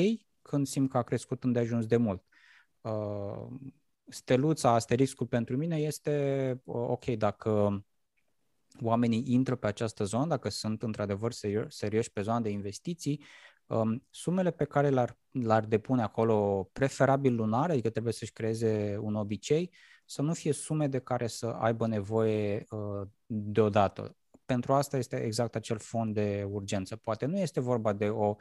B: când simt că a crescut îndeajuns de mult. Uh, steluța, asteriscul pentru mine este, ok, dacă oamenii intră pe această zonă, dacă sunt într-adevăr serioși pe zona de investiții, um, sumele pe care le-ar, le-ar depune acolo, preferabil lunare, adică trebuie să-și creeze un obicei, să nu fie sume de care să aibă nevoie uh, deodată. Pentru asta este exact acel fond de urgență. Poate nu este vorba de o Uh,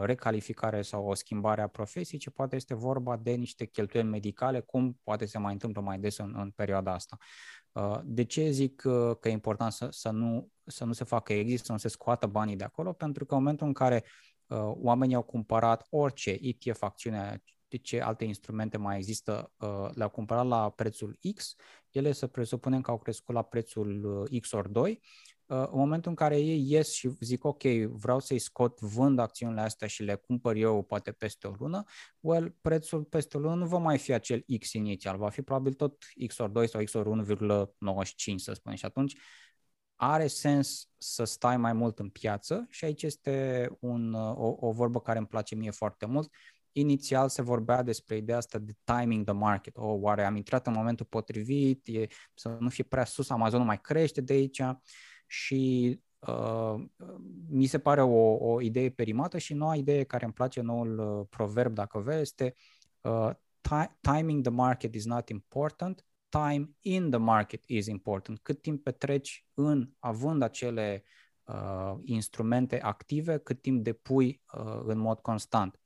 B: recalificare sau o schimbare a profesiei, ci poate este vorba de niște cheltuieli medicale, cum poate se mai întâmplă mai des în, în perioada asta. Uh, de ce zic uh, că e important să, să, nu, să nu se facă exit, să nu se scoată banii de acolo? Pentru că în momentul în care oamenii au cumpărat orice ETF, acțiune, de ce alte instrumente mai există, le-au cumpărat la prețul X, ele să presupunem că au crescut la prețul X ori 2 Uh, în momentul în care ei ies și zic, ok, vreau să-i scot, vând acțiunile astea și le cumpăr eu poate peste o lună, well, prețul peste o lună nu va mai fi acel X inițial, va fi probabil tot X ori 2 sau X ori 1,95 să spunem și atunci are sens să stai mai mult în piață. Și aici este un, o, o vorbă care îmi place mie foarte mult. Inițial se vorbea despre ideea asta de timing the market. O, oare am intrat în momentul potrivit, e, să nu fie prea sus, Amazon nu mai crește de aici și uh, mi se pare o, o idee perimată și noua idee care îmi place, noul uh, proverb, dacă vezi, este uh, timing the market is not important, time in the market is important. Cât timp petreci în, având acele uh, instrumente active, cât timp depui uh, în mod constant.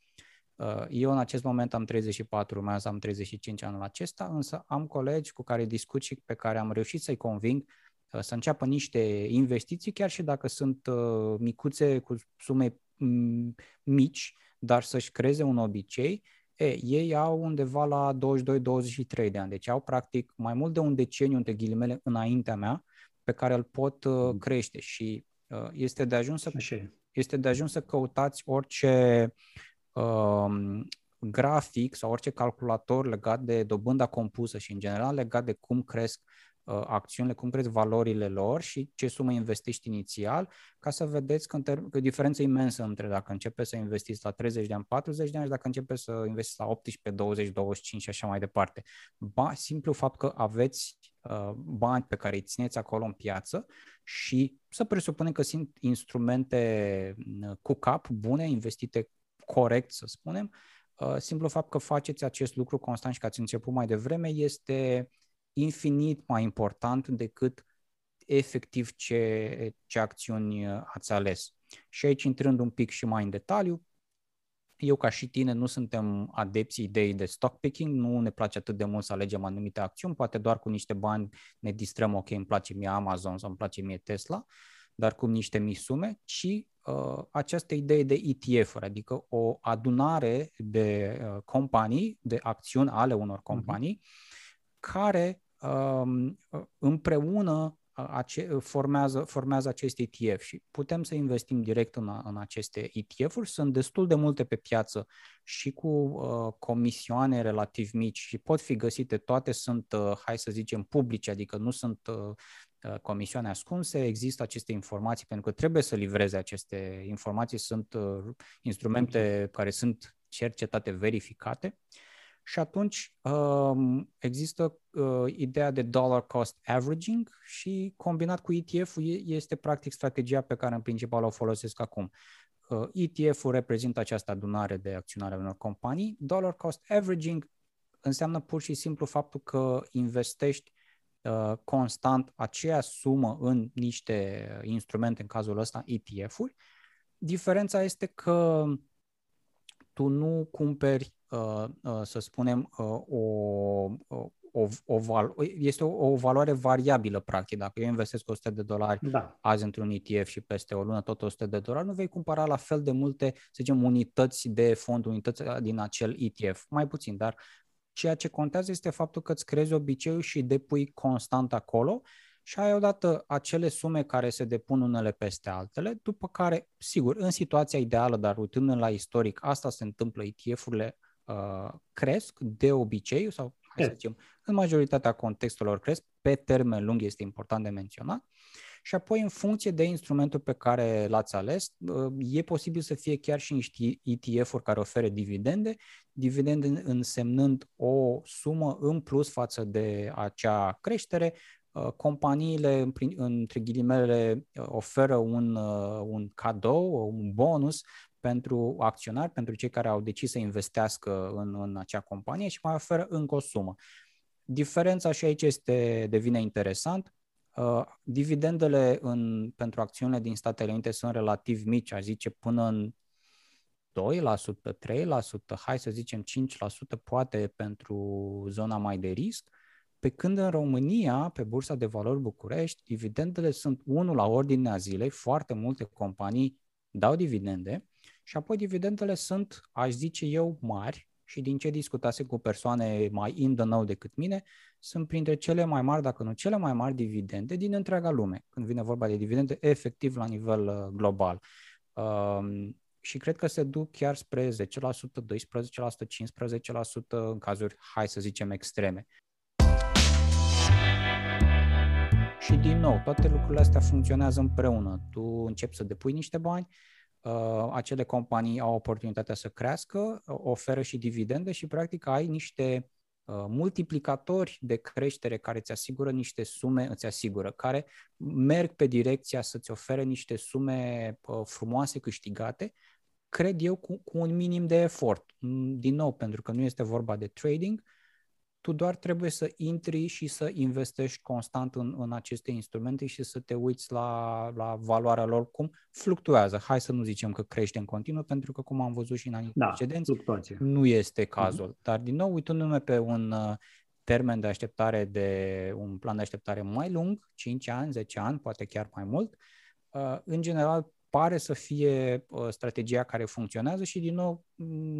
B: Uh, eu în acest moment am 34, urmează am 35 anul acesta, însă am colegi cu care discut și pe care am reușit să-i conving Uh, să înceapă niște investiții, chiar și dacă sunt uh, micuțe cu sume mm, mici, dar să-și creeze un obicei, e, ei au undeva la 22-23 de ani, deci au practic mai mult de un deceniu, între ghilimele, înaintea mea, pe care îl pot uh, mm. crește. Și este de ajuns să, este de ajuns să căutați orice um, grafic sau orice calculator legat de dobânda compusă și în general legat de cum cresc Uh, acțiunile, cum crezi valorile lor și ce sumă investești inițial, ca să vedeți că, că o diferență imensă între dacă începe să investiți la 30 de ani, 40 de ani și dacă începe să investiți la 18, 20, 25 și așa mai departe. Ba, simplu fapt că aveți uh, bani pe care îi țineți acolo în piață și să presupunem că sunt instrumente uh, cu cap bune, investite corect, să spunem, uh, simplu fapt că faceți acest lucru constant și că ați început mai devreme este infinit mai important decât efectiv ce, ce acțiuni ați ales. Și aici intrând un pic și mai în detaliu, eu ca și tine nu suntem adepții ideii de stock picking, nu ne place atât de mult să alegem anumite acțiuni, poate doar cu niște bani ne distrăm, ok, îmi place mie Amazon sau îmi place mie Tesla, dar cu niște mici sume, ci uh, această idee de ETF-uri, adică o adunare de uh, companii, de acțiuni ale unor mhm. companii, uh-huh. care Um, împreună ace- formează, formează acest ETF și putem să investim direct în, în aceste ETF-uri. Sunt destul de multe pe piață și cu uh, comisioane relativ mici și pot fi găsite, toate sunt, uh, hai să zicem, publice, adică nu sunt uh, uh, comisioane ascunse, există aceste informații pentru că trebuie să livreze aceste informații, sunt uh, instrumente care sunt cercetate, verificate și atunci um, există uh, ideea de dollar cost averaging și combinat cu ETF-ul este practic strategia pe care în principal o folosesc acum. Uh, ETF-ul reprezintă această adunare de acționare a unor companii. Dollar cost averaging înseamnă pur și simplu faptul că investești uh, constant aceeași sumă în niște instrumente, în cazul ăsta ETF-uri. Diferența este că tu nu cumperi, uh, uh, să spunem, uh, o, o, o val- este o, o valoare variabilă, practic. Dacă eu investesc 100 de dolari da. azi într-un ETF și peste o lună tot 100 de dolari, nu vei cumpăra la fel de multe, să zicem, unități de fond, unități din acel ETF. Mai puțin, dar ceea ce contează este faptul că îți creezi obiceiul și depui constant acolo și ai odată acele sume care se depun unele peste altele, după care, sigur, în situația ideală, dar uitându la istoric, asta se întâmplă, ETF-urile uh, cresc de obicei, sau hai să zicem, în majoritatea contextelor cresc, pe termen lung este important de menționat, și apoi în funcție de instrumentul pe care l-ați ales, uh, e posibil să fie chiar și niște ETF-uri care oferă dividende, dividende însemnând o sumă în plus față de acea creștere, Uh, companiile, între ghilimele, uh, oferă un, uh, un cadou, un bonus pentru acționari, pentru cei care au decis să investească în, în acea companie și mai oferă încă o sumă. Diferența și aici este, devine interesant. Uh, dividendele în, pentru acțiunile din Statele Unite sunt relativ mici, aș zice până în 2%, 3%, hai să zicem 5% poate pentru zona mai de risc. Pe când în România, pe Bursa de Valori București, dividendele sunt unul la ordinea zilei, foarte multe companii dau dividende și apoi dividendele sunt, aș zice eu, mari și din ce discutase cu persoane mai in the know decât mine, sunt printre cele mai mari, dacă nu cele mai mari dividende din întreaga lume, când vine vorba de dividende efectiv la nivel uh, global. Um, și cred că se duc chiar spre 10%, 12%, 15% în cazuri, hai să zicem, extreme. Și din nou, toate lucrurile astea funcționează împreună. Tu începi să depui niște bani, uh, acele companii au oportunitatea să crească, oferă și dividende și practic ai niște uh, multiplicatori de creștere care îți asigură niște sume, îți asigură, care merg pe direcția să-ți ofere niște sume uh, frumoase câștigate, cred eu, cu, cu un minim de efort. Din nou, pentru că nu este vorba de trading, tu doar trebuie să intri și să investești constant în, în aceste instrumente și să te uiți la, la valoarea lor, cum fluctuează. Hai să nu zicem că crește în continuu, pentru că, cum am văzut și în anii da, precedenți, fluctuație. nu este mhm. cazul. Uh-huh. Dar, din nou, uitându-ne pe un uh, termen de așteptare, de un plan de așteptare mai lung, 5 ani, 10 ani, poate chiar mai mult, uh, în general, pare să fie uh, strategia care funcționează și, din nou,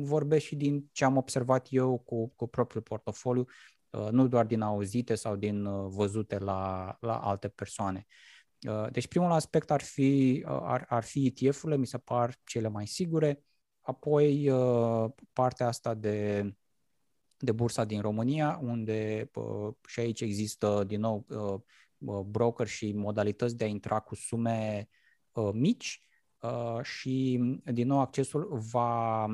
B: vorbesc și din ce am observat eu cu, cu propriul portofoliu, uh, nu doar din auzite sau din uh, văzute la, la alte persoane. Deci primul aspect ar fi, ar, ar fi ETF-urile, mi se par cele mai sigure, apoi partea asta de, de bursa din România, unde și aici există din nou broker și modalități de a intra cu sume Uh, mici uh, și, din nou, accesul va,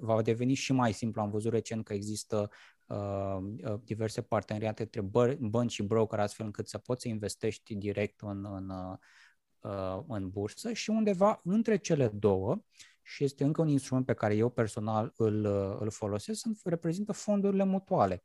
B: va deveni și mai simplu. Am văzut recent că există uh, diverse parteneriate între bănci și broker, astfel încât să poți să investești direct în, în, în bursă și undeva între cele două, și este încă un instrument pe care eu personal îl, îl folosesc, sunt, reprezintă fondurile mutuale.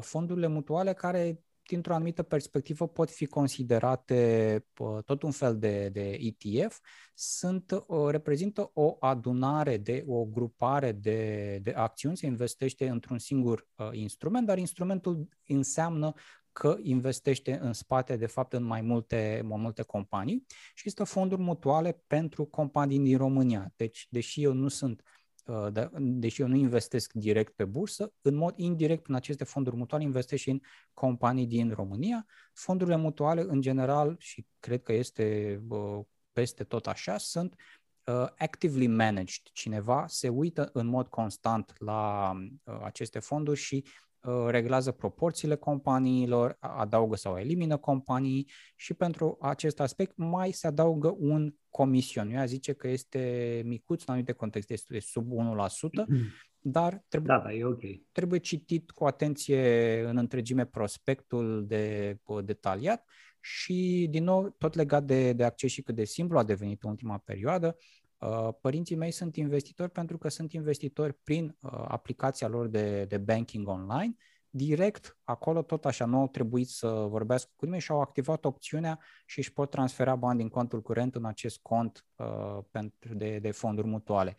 B: fondurile mutuale care dintr-o anumită perspectivă pot fi considerate tot un fel de, de ETF, sunt, reprezintă o adunare de o grupare de, de acțiuni, se investește într-un singur uh, instrument, dar instrumentul înseamnă că investește în spate, de fapt, în mai multe, mai multe companii. Și este fonduri mutuale pentru companii din România. Deci, deși eu nu sunt Uh, de, deși eu nu investesc direct pe bursă, în mod indirect în aceste fonduri mutuale investesc și în companii din România. Fondurile mutuale, în general, și cred că este uh, peste tot așa, sunt uh, actively managed. Cineva se uită în mod constant la aceste fonduri și uh, reglează proporțiile companiilor, adaugă sau elimină companii și pentru acest aspect mai se adaugă un comision. Eu zice că este micuț, în anumite contexte este sub 1%, dar trebuie,
A: da, da, e okay.
B: trebuie citit cu atenție în întregime prospectul de detaliat și, din nou, tot legat de, de acces și cât de simplu a devenit în ultima perioadă, uh, părinții mei sunt investitori pentru că sunt investitori prin uh, aplicația lor de, de banking online, direct acolo tot așa nu au trebuit să vorbească cu nimeni și au activat opțiunea și își pot transfera bani din contul curent în acest cont uh, pentru de, de fonduri mutuale.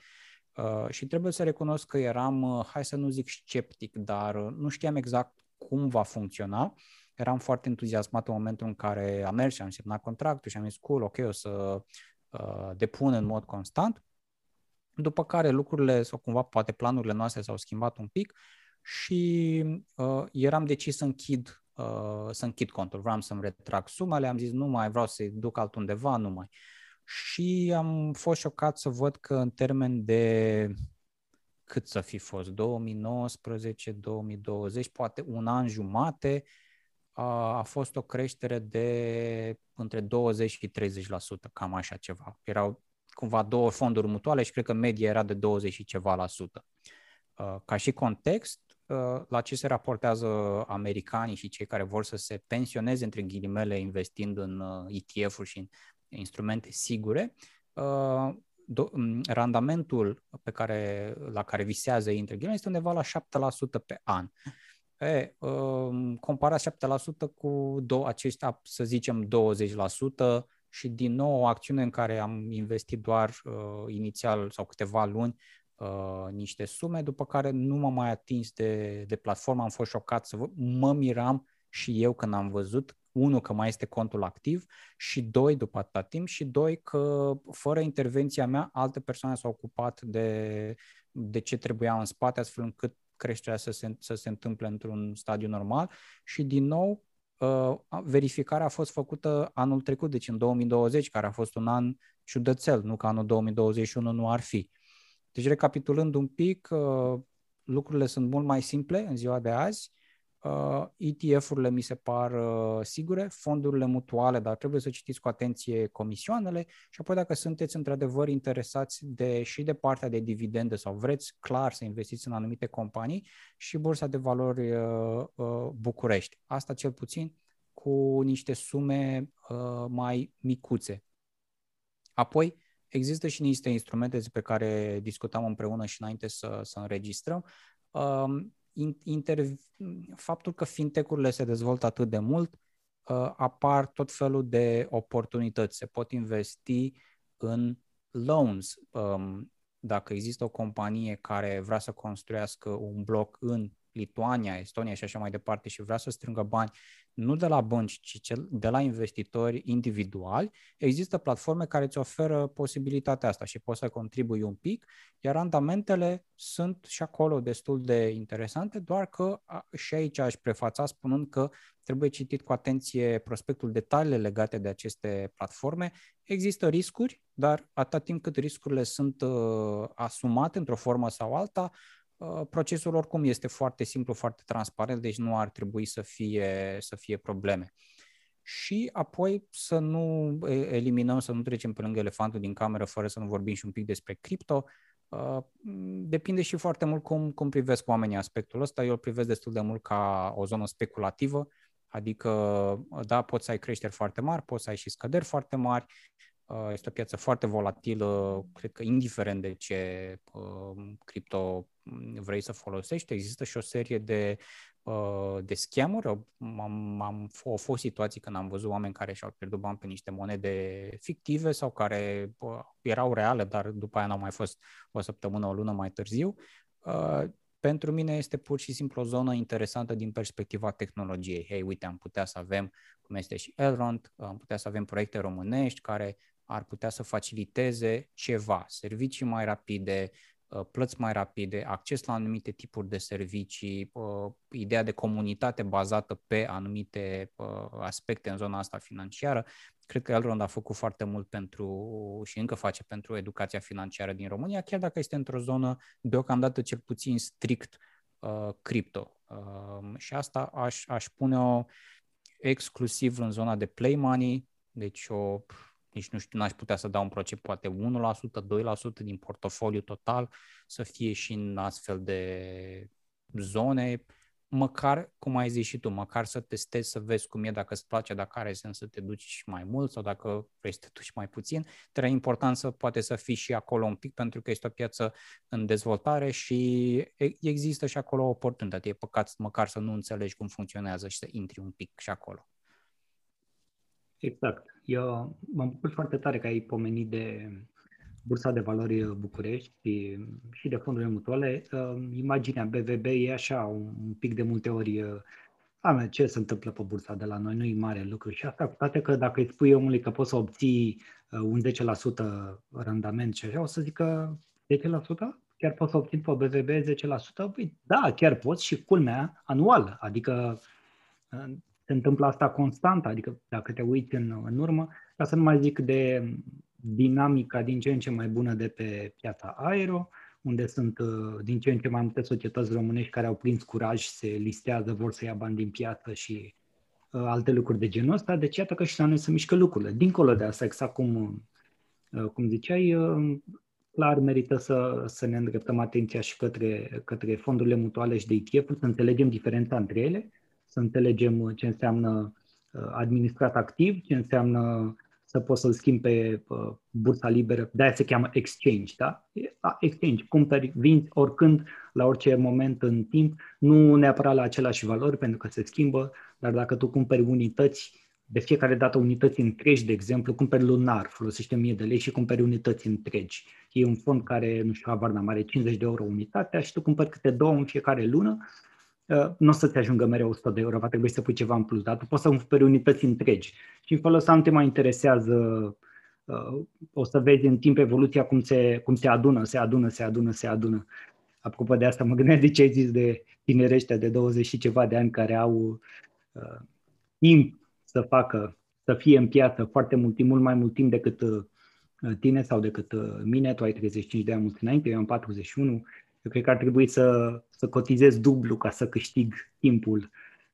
B: Uh, și trebuie să recunosc că eram, uh, hai să nu zic sceptic, dar uh, nu știam exact cum va funcționa. Eram foarte entuziasmat în momentul în care am mers și am semnat contractul și am zis, cool, ok, o să uh, depun în mod constant. După care lucrurile, sau cumva poate planurile noastre s-au schimbat un pic și uh, eram decis să închid, uh, să închid contul. Vreau să-mi retrag sumele, am zis nu mai vreau să-i duc altundeva, nu mai. Și am fost șocat să văd că în termen de cât să fi fost, 2019, 2020, poate un an jumate, a, a fost o creștere de între 20 și 30%, cam așa ceva. Erau cumva două fonduri mutuale și cred că media era de 20 și ceva la sută. Ca și context, la ce se raportează americanii și cei care vor să se pensioneze, între ghilimele, investind în ETF-uri și în instrumente sigure, randamentul pe care, la care visează ei, între ghilimele, este undeva la 7% pe an. E, um, compara 7% cu două, aceștia, să zicem, 20% și din nou o acțiune în care am investit doar uh, inițial sau câteva luni uh, niște sume, după care nu m-am mai atins de, de platformă, am fost șocat să văd, mă miram și eu când am văzut, unul, că mai este contul activ și doi, după atâta timp și doi, că fără intervenția mea, alte persoane s-au ocupat de, de ce trebuia în spate, astfel încât creșterea să se, să se întâmple într-un stadiu normal și din nou uh, verificarea a fost făcută anul trecut, deci în 2020, care a fost un an ciudățel, nu că anul 2021 nu ar fi. Deci recapitulând un pic, uh, lucrurile sunt mult mai simple în ziua de azi, Uh, ETF-urile mi se par uh, sigure, fondurile mutuale, dar trebuie să citiți cu atenție comisioanele și apoi dacă sunteți într-adevăr interesați de, și de partea de dividende sau vreți clar să investiți în anumite companii și Bursa de Valori uh, uh, București. Asta cel puțin cu niște sume uh, mai micuțe. Apoi, există și niște instrumente pe care discutam împreună și înainte să, să înregistrăm. Uh, inter... faptul că fintech-urile se dezvoltă atât de mult, uh, apar tot felul de oportunități. Se pot investi în loans. Um, dacă există o companie care vrea să construiască un bloc în Lituania, Estonia și așa mai departe și vrea să strângă bani nu de la bănci, ci de la investitori individuali, există platforme care îți oferă posibilitatea asta și poți să contribui un pic, iar randamentele sunt și acolo destul de interesante, doar că și aici aș prefața spunând că trebuie citit cu atenție prospectul detaliile legate de aceste platforme. Există riscuri, dar atât timp cât riscurile sunt uh, asumate într-o formă sau alta, Uh, procesul oricum este foarte simplu, foarte transparent, deci nu ar trebui să fie, să fie probleme. Și apoi să nu eliminăm, să nu trecem pe lângă elefantul din cameră fără să nu vorbim și un pic despre cripto. Uh, depinde și foarte mult cum, cum privesc oamenii aspectul ăsta. Eu îl privesc destul de mult ca o zonă speculativă, adică, da, poți să ai creșteri foarte mari, poți să ai și scăderi foarte mari, Uh, este o piață foarte volatilă, cred că indiferent de ce uh, cripto vrei să folosești, există și o serie de, uh, de scamuri. Am, am, au fost situații când am văzut oameni care și-au pierdut bani pe niște monede fictive sau care erau reale, dar după aia n-au mai fost o săptămână, o lună mai târziu. Pentru mine este pur și simplu o zonă interesantă din perspectiva tehnologiei. Hei, uite, am putea să avem, cum este și Elrond, am putea să avem proiecte românești care ar putea să faciliteze ceva, servicii mai rapide, uh, plăți mai rapide, acces la anumite tipuri de servicii, uh, ideea de comunitate bazată pe anumite uh, aspecte în zona asta financiară. Cred că Elrond a făcut foarte mult pentru și încă face pentru educația financiară din România, chiar dacă este într-o zonă deocamdată cel puțin strict cripto. Um, și asta aș, aș pune-o exclusiv în zona de play money, deci o, nici nu știu, n-aș putea să dau un procent, poate 1%, 2% din portofoliu total să fie și în astfel de zone măcar, cum ai zis și tu, măcar să testezi, să vezi cum e, dacă îți place, dacă are sens să te duci mai mult sau dacă vrei să te duci mai puțin. Trebuie important să poate să fii și acolo un pic pentru că este o piață în dezvoltare și există și acolo o oportunitate. E păcat măcar să nu înțelegi cum funcționează și să intri un pic și acolo.
A: Exact. Eu m-am bucurat foarte tare că ai pomenit de Bursa de Valori București și de fondurile mutuale, uh, imaginea BVB e așa un pic de multe ori Ame, ce se întâmplă pe bursa de la noi? Nu e mare lucru. Și asta cu toate că dacă îi spui omului că poți să obții uh, un 10% randament și așa, o să zică 10%? Chiar poți să obții pe BVB 10%? Păi, da, chiar poți și culmea anual. Adică uh, se întâmplă asta constant, adică dacă te uiți în, în urmă, ca să nu mai zic de dinamica din ce în ce mai bună de pe piața aero, unde sunt uh, din ce în ce mai multe societăți românești care au prins curaj, se listează, vor să ia bani din piață și uh, alte lucruri de genul ăsta. Deci iată că și la noi se mișcă lucrurile. Dincolo de asta, exact cum, uh, cum ziceai, uh, clar merită să, să ne îndreptăm atenția și către, către fondurile mutuale și de ETF, să înțelegem diferența între ele, să înțelegem ce înseamnă uh, administrat activ, ce înseamnă să poți să-l schimbi pe uh, bursa liberă, de-aia se cheamă exchange, da? Exchange, cumperi, vinzi oricând, la orice moment în timp, nu neapărat la același valori, pentru că se schimbă, dar dacă tu cumperi unități, de fiecare dată unități întregi, de exemplu, cumperi lunar, folosește 1000 de lei și cumperi unități întregi. E un fond care, nu știu, habar n-am, are 50 de euro unitatea și tu cumperi câte două în fiecare lună Uh, nu o să-ți ajungă mereu 100 de euro, va trebui să pui ceva în plus, dar tu poți să cumperi unități întregi. Și în felul ăsta nu te mai interesează, uh, o să vezi în timp evoluția cum se, cum se adună, se adună, se adună, se adună. Apropo de asta, mă gândeam de ce ai zis de tinereștia de 20 și ceva de ani care au uh, timp să facă, să fie în piață foarte mult timp, mult mai mult timp decât uh, tine sau decât uh, mine, tu ai 35 de ani mult înainte, eu am 41, eu cred că ar trebui să, să cotizez dublu ca să câștig timpul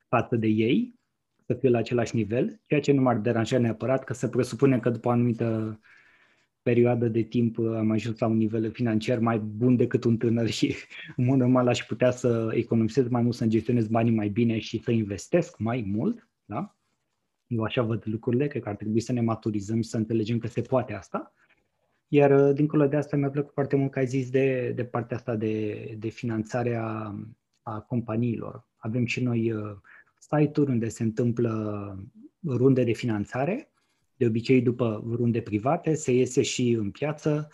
A: față de ei, să fiu la același nivel, ceea ce nu m-ar deranja neapărat, că să presupunem că după o anumită perioadă de timp am ajuns la un nivel financiar mai bun decât un tânăr și în mod normal aș putea să economisesc mai mult, să gestionez banii mai bine și să investesc mai mult, da? Eu așa văd lucrurile, cred că ar trebui să ne maturizăm și să înțelegem că se poate asta. Iar uh, dincolo de asta mi-a plăcut foarte mult că ai zis de, de partea asta de, de finanțare a, a companiilor. Avem și noi uh, site-uri unde se întâmplă runde de finanțare, de obicei după runde private, se iese și în piață.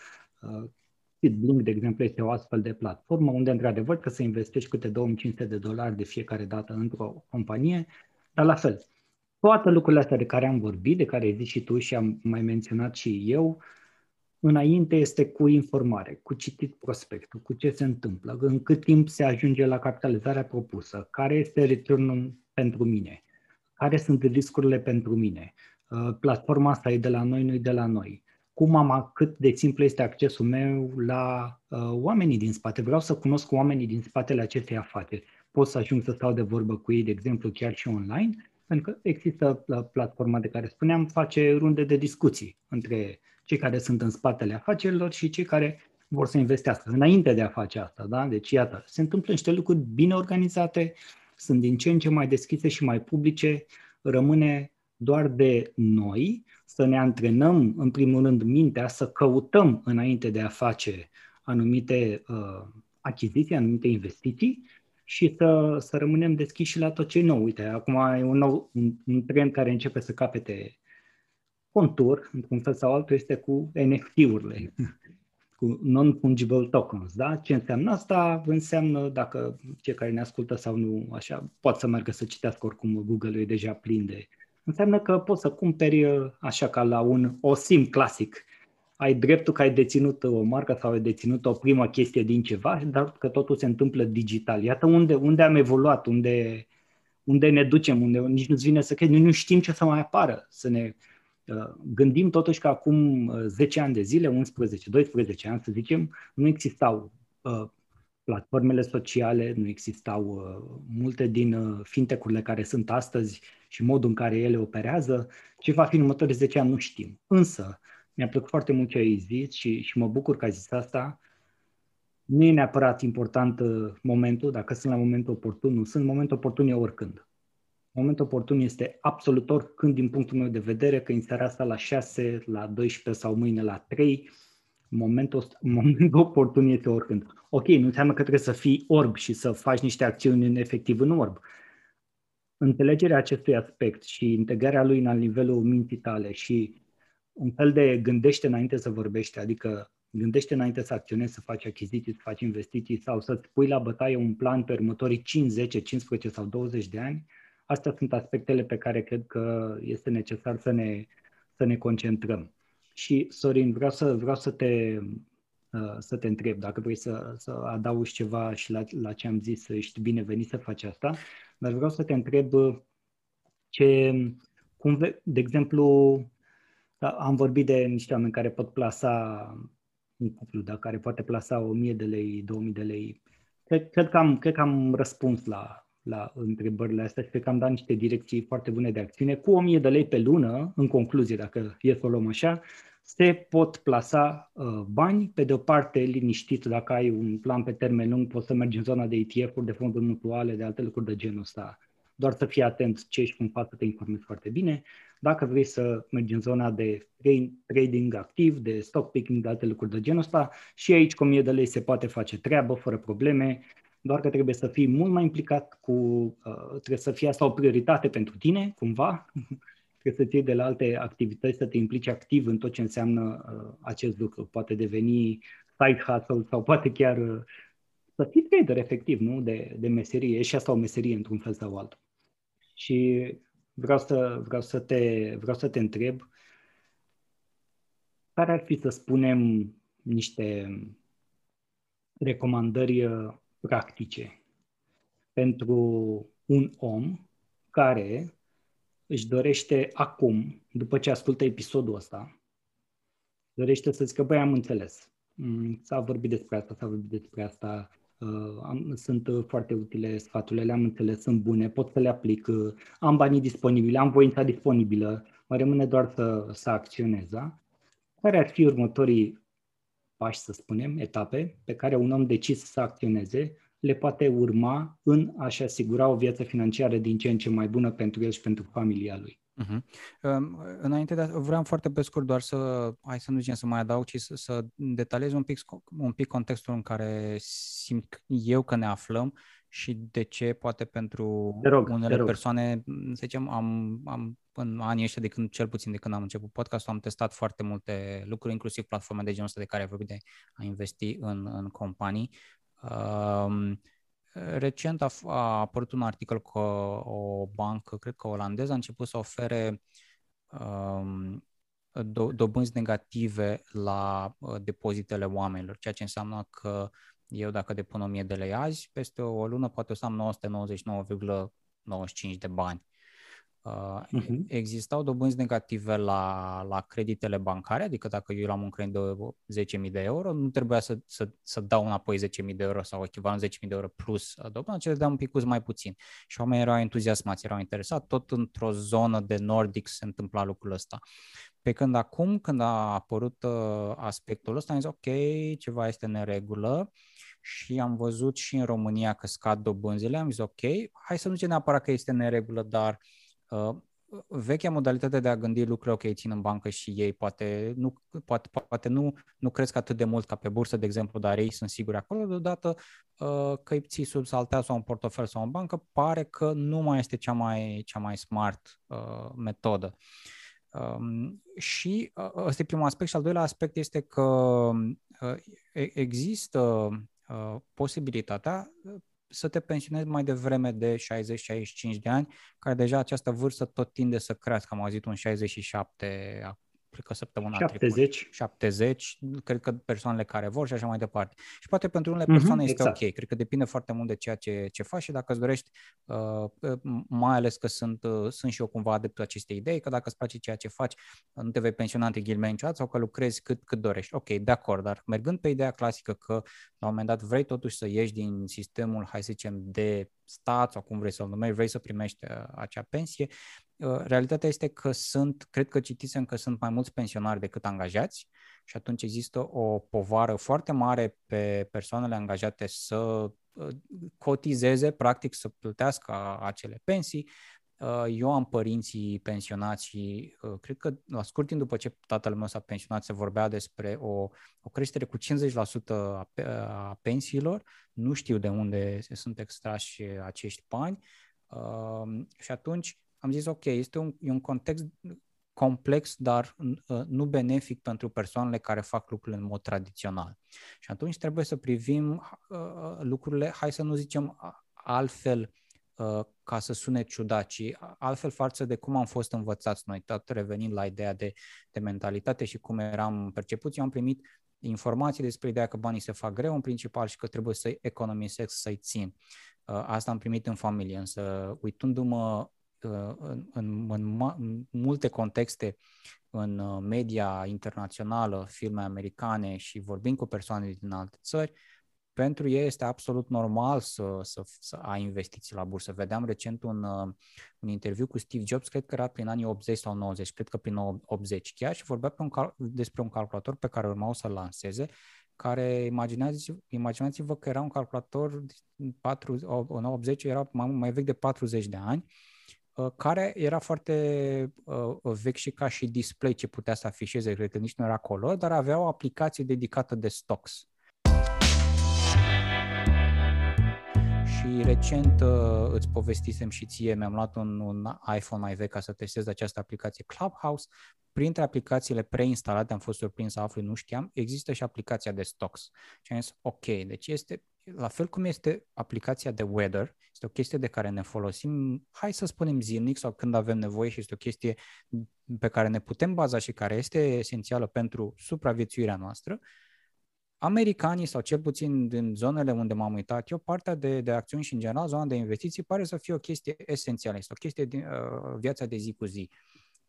A: Blink, uh, de exemplu, este o astfel de platformă unde, într-adevăr, că să investești câte 2500 de dolari de fiecare dată într-o companie, dar la fel, toate lucrurile astea de care am vorbit, de care ai zis și tu și am mai menționat și eu, Înainte este cu informare, cu citit prospectul, cu ce se întâmplă, în cât timp se ajunge la capitalizarea propusă, care este returnul pentru mine, care sunt riscurile pentru mine, uh, platforma asta e de la noi, nu e de la noi, cum am, cât de simplu este accesul meu la uh, oamenii din spate. Vreau să cunosc oamenii din spatele acestei afaceri. Pot să ajung să stau de vorbă cu ei, de exemplu, chiar și online, pentru că există uh, platforma de care spuneam, face runde de discuții între cei care sunt în spatele afacerilor și cei care vor să investească înainte de a face asta. Da? Deci, iată, se întâmplă niște lucruri bine organizate, sunt din ce în ce mai deschise și mai publice, rămâne doar de noi să ne antrenăm, în primul rând, mintea, să căutăm înainte de a face anumite uh, achiziții, anumite investiții și să, să rămânem deschiși la tot ce e nou. Uite, acum e un, nou, un, un trend care începe să capete contur, într-un fel sau altul, este cu NFT-urile, cu non-fungible tokens. Da? Ce înseamnă asta? Înseamnă, dacă cei care ne ascultă sau nu, așa, pot să meargă să citească oricum, Google-ul e deja plin de... Înseamnă că poți să cumperi, așa ca la un OSIM clasic, ai dreptul că ai deținut o marcă sau ai deținut o primă chestie din ceva, dar că totul se întâmplă digital. Iată unde, unde am evoluat, unde, unde ne ducem, unde nici nu-ți vine să crezi, nu știm ce să mai apară, să ne Uh, gândim totuși că acum 10 uh, ani de zile, 11, 12 ani să zicem, nu existau uh, platformele sociale, nu existau uh, multe din uh, fintecurile care sunt astăzi și modul în care ele operează. Ce va fi în următorii 10 ani nu știm. Însă, mi-a plăcut foarte mult ce ai zis și, și mă bucur că ai zis asta. Nu e neapărat important uh, momentul, dacă sunt la momentul oportun, nu sunt. Momentul oportun e oricând. Momentul oportun este absolut oricând din punctul meu de vedere, că în seara asta la 6, la 12 sau mâine la 3, momentul, momentul oportun este oricând. Ok, nu înseamnă că trebuie să fii orb și să faci niște acțiuni în efectiv în orb. Înțelegerea acestui aspect și integrarea lui la nivelul minții tale și un fel de gândește înainte să vorbești, adică gândește înainte să acționezi, să faci achiziții, să faci investiții sau să-ți pui la bătaie un plan pe următorii 5, 10, 15 sau 20 de ani, astea sunt aspectele pe care cred că este necesar să ne, să ne concentrăm. Și, Sorin, vreau să, vreau să te, uh, să te întreb, dacă vrei să, să adaugi ceva și la, la ce am zis, ești binevenit să faci asta, dar vreau să te întreb ce, cum, de exemplu, da, am vorbit de niște oameni care pot plasa un cuplu, da, care poate plasa 1000 de lei, 2000 de lei. Cred, cred, că, am, cred că am răspuns la, la întrebările astea și cred că am dat niște direcții foarte bune de acțiune. Cu 1000 de lei pe lună, în concluzie, dacă e să o luăm așa, se pot plasa uh, bani, pe de o parte liniștit, dacă ai un plan pe termen lung, poți să mergi în zona de ETF-uri, de fonduri mutuale, de alte lucruri de genul ăsta. Doar să fii atent ce ești cum faci să te informezi foarte bine. Dacă vrei să mergi în zona de trading activ, de stock picking, de alte lucruri de genul ăsta, și aici cu 1000 de lei se poate face treabă fără probleme, doar că trebuie să fii mult mai implicat cu, uh, trebuie să fie asta o prioritate pentru tine, cumva, trebuie să-ți iei de la alte activități, să te implici activ în tot ce înseamnă uh, acest lucru. Poate deveni side hustle sau poate chiar uh, să fii trader efectiv, nu? De, de meserie. E și asta o meserie într-un fel sau altul. Și vreau să, vreau să, te, vreau să te întreb care ar fi, să spunem, niște recomandări uh, practice pentru un om care își dorește acum, după ce ascultă episodul ăsta, dorește să zică, băi, am înțeles. Mm, s-a vorbit despre asta, s-a vorbit despre asta, uh, am, sunt foarte utile sfaturile, le-am înțeles, sunt bune, pot să le aplic, uh, am banii disponibili, am voința disponibilă, mă rămâne doar să, să acționez, da? Care ar fi următorii pași, să spunem, etape pe care un om decis să acționeze le poate urma în a-și asigura o viață financiară din ce în ce mai bună pentru el și pentru familia lui. Uh-huh.
B: Înainte de vreau foarte pe scurt doar să, hai să nu zicem să mai adaug, ci să, să detaliez un pic, un pic contextul în care simt eu că ne aflăm și de ce? Poate pentru
A: te rog,
B: unele
A: te
B: persoane, să zicem, am, am în anii ăștia de când, cel puțin de când am început podcastul, am testat foarte multe lucruri, inclusiv platforme de genul ăsta de care ai vorbit de a investi în, în companii. Recent a, a apărut un articol că o bancă, cred că olandeză, a început să ofere um, do, dobânzi negative la uh, depozitele oamenilor, ceea ce înseamnă că eu dacă depun 1000 de lei azi, peste o lună poate o să am 999,95 de bani. Uh-huh. Existau dobânzi negative la, la creditele bancare, adică dacă eu am un credit de 10.000 de euro, nu trebuia să, să, să dau înapoi 10.000 de euro sau echivalent 10.000 de euro plus dobândă, ci le dau un pic mai puțin. Și oamenii erau entuziasmați, erau interesați, tot într-o zonă de Nordic se întâmpla lucrul ăsta. Pe când acum, când a apărut uh, aspectul ăsta, am zis, ok, ceva este în regulă și am văzut și în România că scad dobânzile, am zis, ok, hai să nu zicem neapărat că este în neregulă, dar uh, Uh, vechea modalitate de a gândi lucrurile, ok, țin în bancă și ei poate nu, poate, poate nu, nu cresc atât de mult ca pe bursă, de exemplu, dar ei sunt siguri acolo, deodată uh, că îi ții sub saltea sau un portofel sau în bancă, pare că nu mai este cea mai, cea mai smart uh, metodă. Um, și uh, ăsta e primul aspect și al doilea aspect este că uh, există uh, posibilitatea să te pensionezi mai devreme de 60-65 de ani, care deja această vârstă tot tinde să crească. Am auzit un 67 cred că săptămâna
A: 70.
B: trecută. 70. Cred că persoanele care vor și așa mai departe. Și poate pentru unele mhm, persoane mm-hmm, este exact. ok. Cred că depinde foarte mult de ceea ce, ce faci și dacă îți dorești, uh, mai ales că sunt, uh, sunt și eu cumva adeptul acestei idei, că dacă îți place ceea ce faci, nu te vei pensiona între ghilmeni niciodată sau că lucrezi cât, cât dorești. Ok, de acord, dar mergând pe ideea clasică că la un moment dat vrei totuși să ieși din sistemul, hai să zicem, de stat sau cum vrei să-l numești, vrei să primești uh, acea pensie, uh, realitatea este că sunt, cred că citisem că sunt mai mulți pensionari decât angajați și atunci există o povară foarte mare pe persoanele angajate să uh, cotizeze, practic să plătească acele pensii, Uh, eu am părinții pensionați și uh, cred că la scurt timp după ce tatăl meu s-a pensionat se vorbea despre o, o creștere cu 50% a, a pensiilor. Nu știu de unde sunt extrași acești bani uh, și atunci am zis ok, este un, e un context complex, dar nu benefic pentru persoanele care fac lucrurile în mod tradițional. Și atunci trebuie să privim lucrurile, hai să nu zicem altfel, Uh, ca să sune ciudat, ci altfel față de cum am fost învățați noi, tot revenind la ideea de, de mentalitate și cum eram percepuți, eu am primit informații despre ideea că banii se fac greu în principal și că trebuie să-i economisesc, să-i țin. Uh, asta am primit în familie, însă uitându-mă uh, în, în, în, în multe contexte în media internațională, filme americane și vorbind cu persoane din alte țări, pentru ei este absolut normal să, să, să ai investiții la bursă. Vedeam recent un, uh, un interviu cu Steve Jobs, cred că era prin anii 80 sau 90, cred că prin 80 chiar, și vorbea pe un cal- despre un calculator pe care urmau să-l lanseze, care imaginați, imaginați-vă că era un calculator 4, 80, era mai, mai vechi de 40 de ani, uh, care era foarte uh, vechi și ca și display ce putea să afișeze, cred că nici nu era color, dar avea o aplicație dedicată de stocks. Și recent uh, îți povestisem și ție, mi-am luat un, un iPhone mai vechi ca să testez această aplicație Clubhouse. Printre aplicațiile preinstalate, am fost surprins să aflu, nu știam, există și aplicația de stocks. Și am zis, ok, deci este la fel cum este aplicația de weather, este o chestie de care ne folosim, hai să spunem zilnic sau când avem nevoie și este o chestie pe care ne putem baza și care este esențială pentru supraviețuirea noastră, americanii, sau cel puțin din zonele unde m-am uitat eu, partea de, de acțiuni și în general zona de investiții pare să fie o chestie esențială, este o chestie din uh, viața de zi cu zi.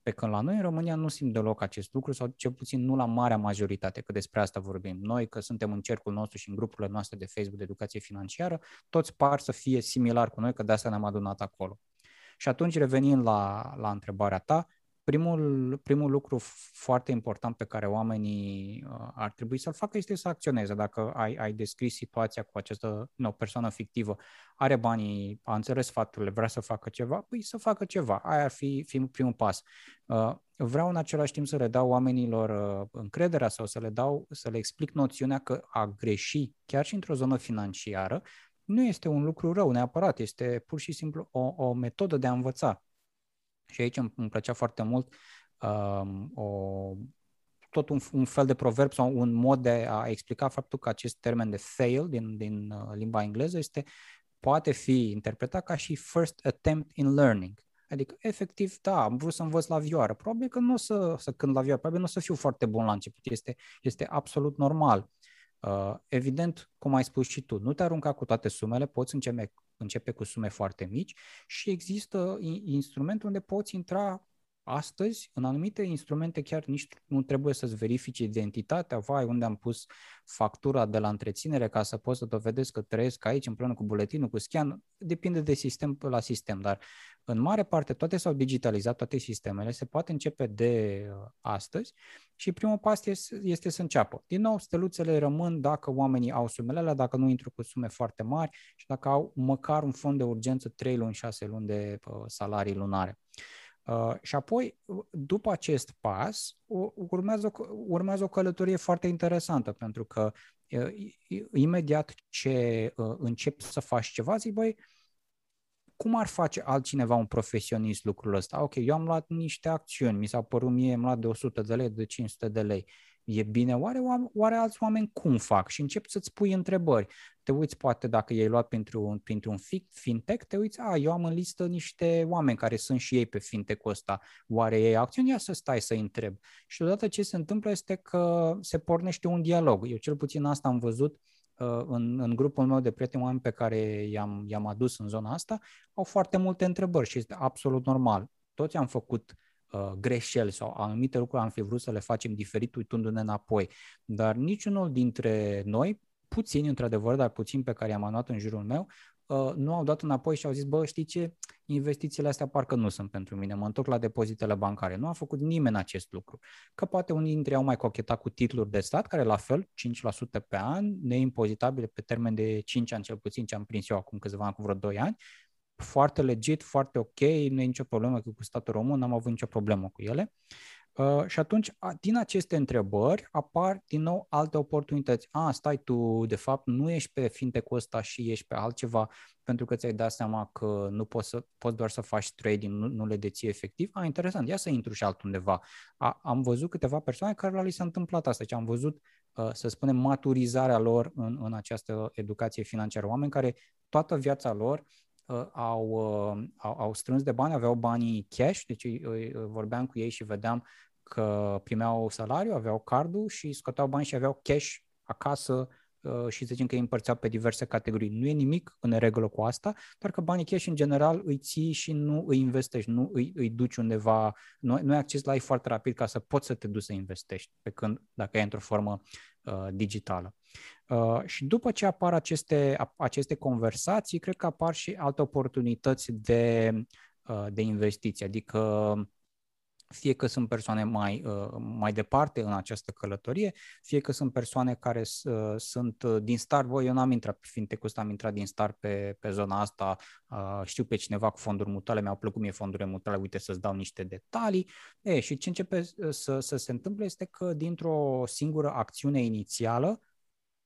B: Pe când la noi în România nu simt deloc acest lucru sau cel puțin nu la marea majoritate, că despre asta vorbim. Noi, că suntem în cercul nostru și în grupurile noastre de Facebook de educație financiară, toți par să fie similar cu noi, că de asta ne-am adunat acolo. Și atunci, revenind la, la întrebarea ta, primul, primul lucru foarte important pe care oamenii uh, ar trebui să-l facă este să acționeze. Dacă ai, ai descris situația cu această no, persoană fictivă, are banii, a înțeles faptele, vrea să facă ceva, păi să facă ceva. Aia ar fi, fi primul pas. Uh, vreau în același timp să le dau oamenilor uh, încrederea sau să le dau, să le explic noțiunea că a greși, chiar și într-o zonă financiară, nu este un lucru rău neapărat, este pur și simplu o, o metodă de a învăța. Și aici îmi, îmi plăcea foarte mult um, o, tot un, un fel de proverb sau un mod de a explica faptul că acest termen de fail din, din uh, limba engleză este poate fi interpretat ca și first attempt in learning. Adică, efectiv, da, am vrut să învăț la vioară. Probabil că nu o să, să cânt la vioară, probabil nu o să fiu foarte bun la început. Este, este absolut normal. Uh, evident, cum ai spus și tu, nu te arunca cu toate sumele, poți începe, începe cu sume foarte mici și există instrumente unde poți intra astăzi, în anumite instrumente chiar nici nu trebuie să-ți verifici identitatea, vai, unde am pus factura de la întreținere ca să poți să dovedesc că trăiesc aici împreună cu buletinul, cu scan, depinde de sistem la sistem, dar în mare parte toate s-au digitalizat, toate sistemele, se poate începe de uh, astăzi și primul pas este, este să înceapă. Din nou, steluțele rămân dacă oamenii au sumele alea, dacă nu intru cu sume foarte mari și dacă au măcar un fond de urgență 3 luni, 6 luni de uh, salarii lunare. Uh, și apoi, după acest pas, urmează, urmează o călătorie foarte interesantă, pentru că uh, imediat ce uh, începi să faci ceva, zic, băi, cum ar face altcineva, un profesionist, lucrul ăsta? Ok, eu am luat niște acțiuni, mi s-a părut mie, am luat de 100 de lei, de 500 de lei. E bine, oare, oare alți oameni cum fac? Și începi să-ți pui întrebări. Te uiți poate dacă i-ai luat pentru, pentru un fintech, te uiți, a, eu am în listă niște oameni care sunt și ei pe fintech-ul ăsta. Oare ei acțiuni? Ia să stai să întreb. Și odată ce se întâmplă este că se pornește un dialog. Eu cel puțin asta am văzut uh, în, în grupul meu de prieteni, oameni pe care i-am, i-am adus în zona asta, au foarte multe întrebări și este absolut normal. Toți am făcut uh, greșeli sau anumite lucruri am fi vrut să le facem diferit uitându-ne înapoi. Dar niciunul dintre noi, puțini într-adevăr, dar puțini pe care i-am anuat în jurul meu, uh, nu au dat înapoi și au zis, bă, știi ce, investițiile astea parcă nu sunt pentru mine, mă întorc la depozitele bancare. Nu a făcut nimeni acest lucru. Că poate unii dintre ei au mai cochetat cu titluri de stat, care la fel, 5% pe an, neimpozitabile pe termen de 5 ani cel puțin, ce am prins eu acum câțiva ani, cu vreo 2 ani, foarte legit, foarte ok, nu e nicio problemă cu statul român, n-am avut nicio problemă cu ele. Uh, și atunci, din aceste întrebări, apar din nou alte oportunități. A, stai tu, de fapt, nu ești pe fintech ăsta și ești pe altceva pentru că ți-ai dat seama că nu poți, să, poți doar să faci trading, nu, nu le deții efectiv. A, interesant, ia să intru și altundeva. A, am văzut câteva persoane care la li s-a întâmplat asta, deci am văzut, uh, să spunem, maturizarea lor în, în această educație financiară. Oameni care toată viața lor uh, au, uh, au, au strâns de bani, aveau banii cash, deci uh, vorbeam cu ei și vedeam că primeau salariu, aveau cardul și scoteau bani și aveau cash acasă uh, și zicem că îi împărțeau pe diverse categorii. Nu e nimic în regulă cu asta, doar că banii cash în general îi ții și nu îi investești, nu îi, îi duci undeva, nu, nu ai acces la ei foarte rapid ca să poți să te duci să investești, pe când dacă e într-o formă uh, digitală. Uh, și după ce apar aceste, aceste conversații, cred că apar și alte oportunități de, uh, de investiție, adică fie că sunt persoane mai, uh, mai departe în această călătorie, fie că sunt persoane care uh, sunt uh, din start, voi eu n-am intrat pe fintech ăsta, am intrat din start pe, pe zona asta, știu pe cineva cu fonduri mutale, mi-au plăcut mie fondurile mutale, uite să-ți dau niște detalii. E, și ce începe să, să se întâmple este că dintr-o singură acțiune inițială,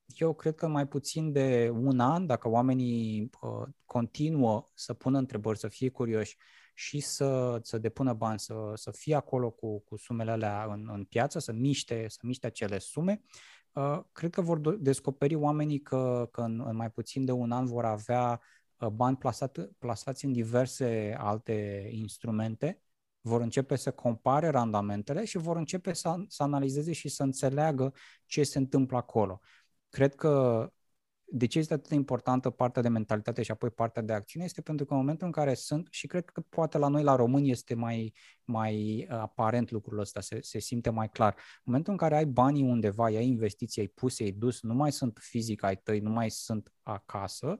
B: eu cred că mai puțin de un an, dacă oamenii uh, continuă să pună întrebări, să fie curioși, și să, să depună bani, să, să fie acolo cu, cu sumele alea în, în piață, să miște, să miște acele sume, uh, cred că vor descoperi oamenii că, că în, în mai puțin de un an vor avea uh, bani plasat, plasați în diverse alte instrumente, vor începe să compare randamentele și vor începe să, să analizeze și să înțeleagă ce se întâmplă acolo. Cred că de ce este atât de importantă partea de mentalitate și apoi partea de acțiune? Este pentru că în momentul în care sunt, și cred că poate la noi, la români, este mai, mai uh, aparent lucrul ăsta, se, se simte mai clar. În momentul în care ai banii undeva, ai investiții, ai pus, ai dus, nu mai sunt fizic ai tăi, nu mai sunt acasă,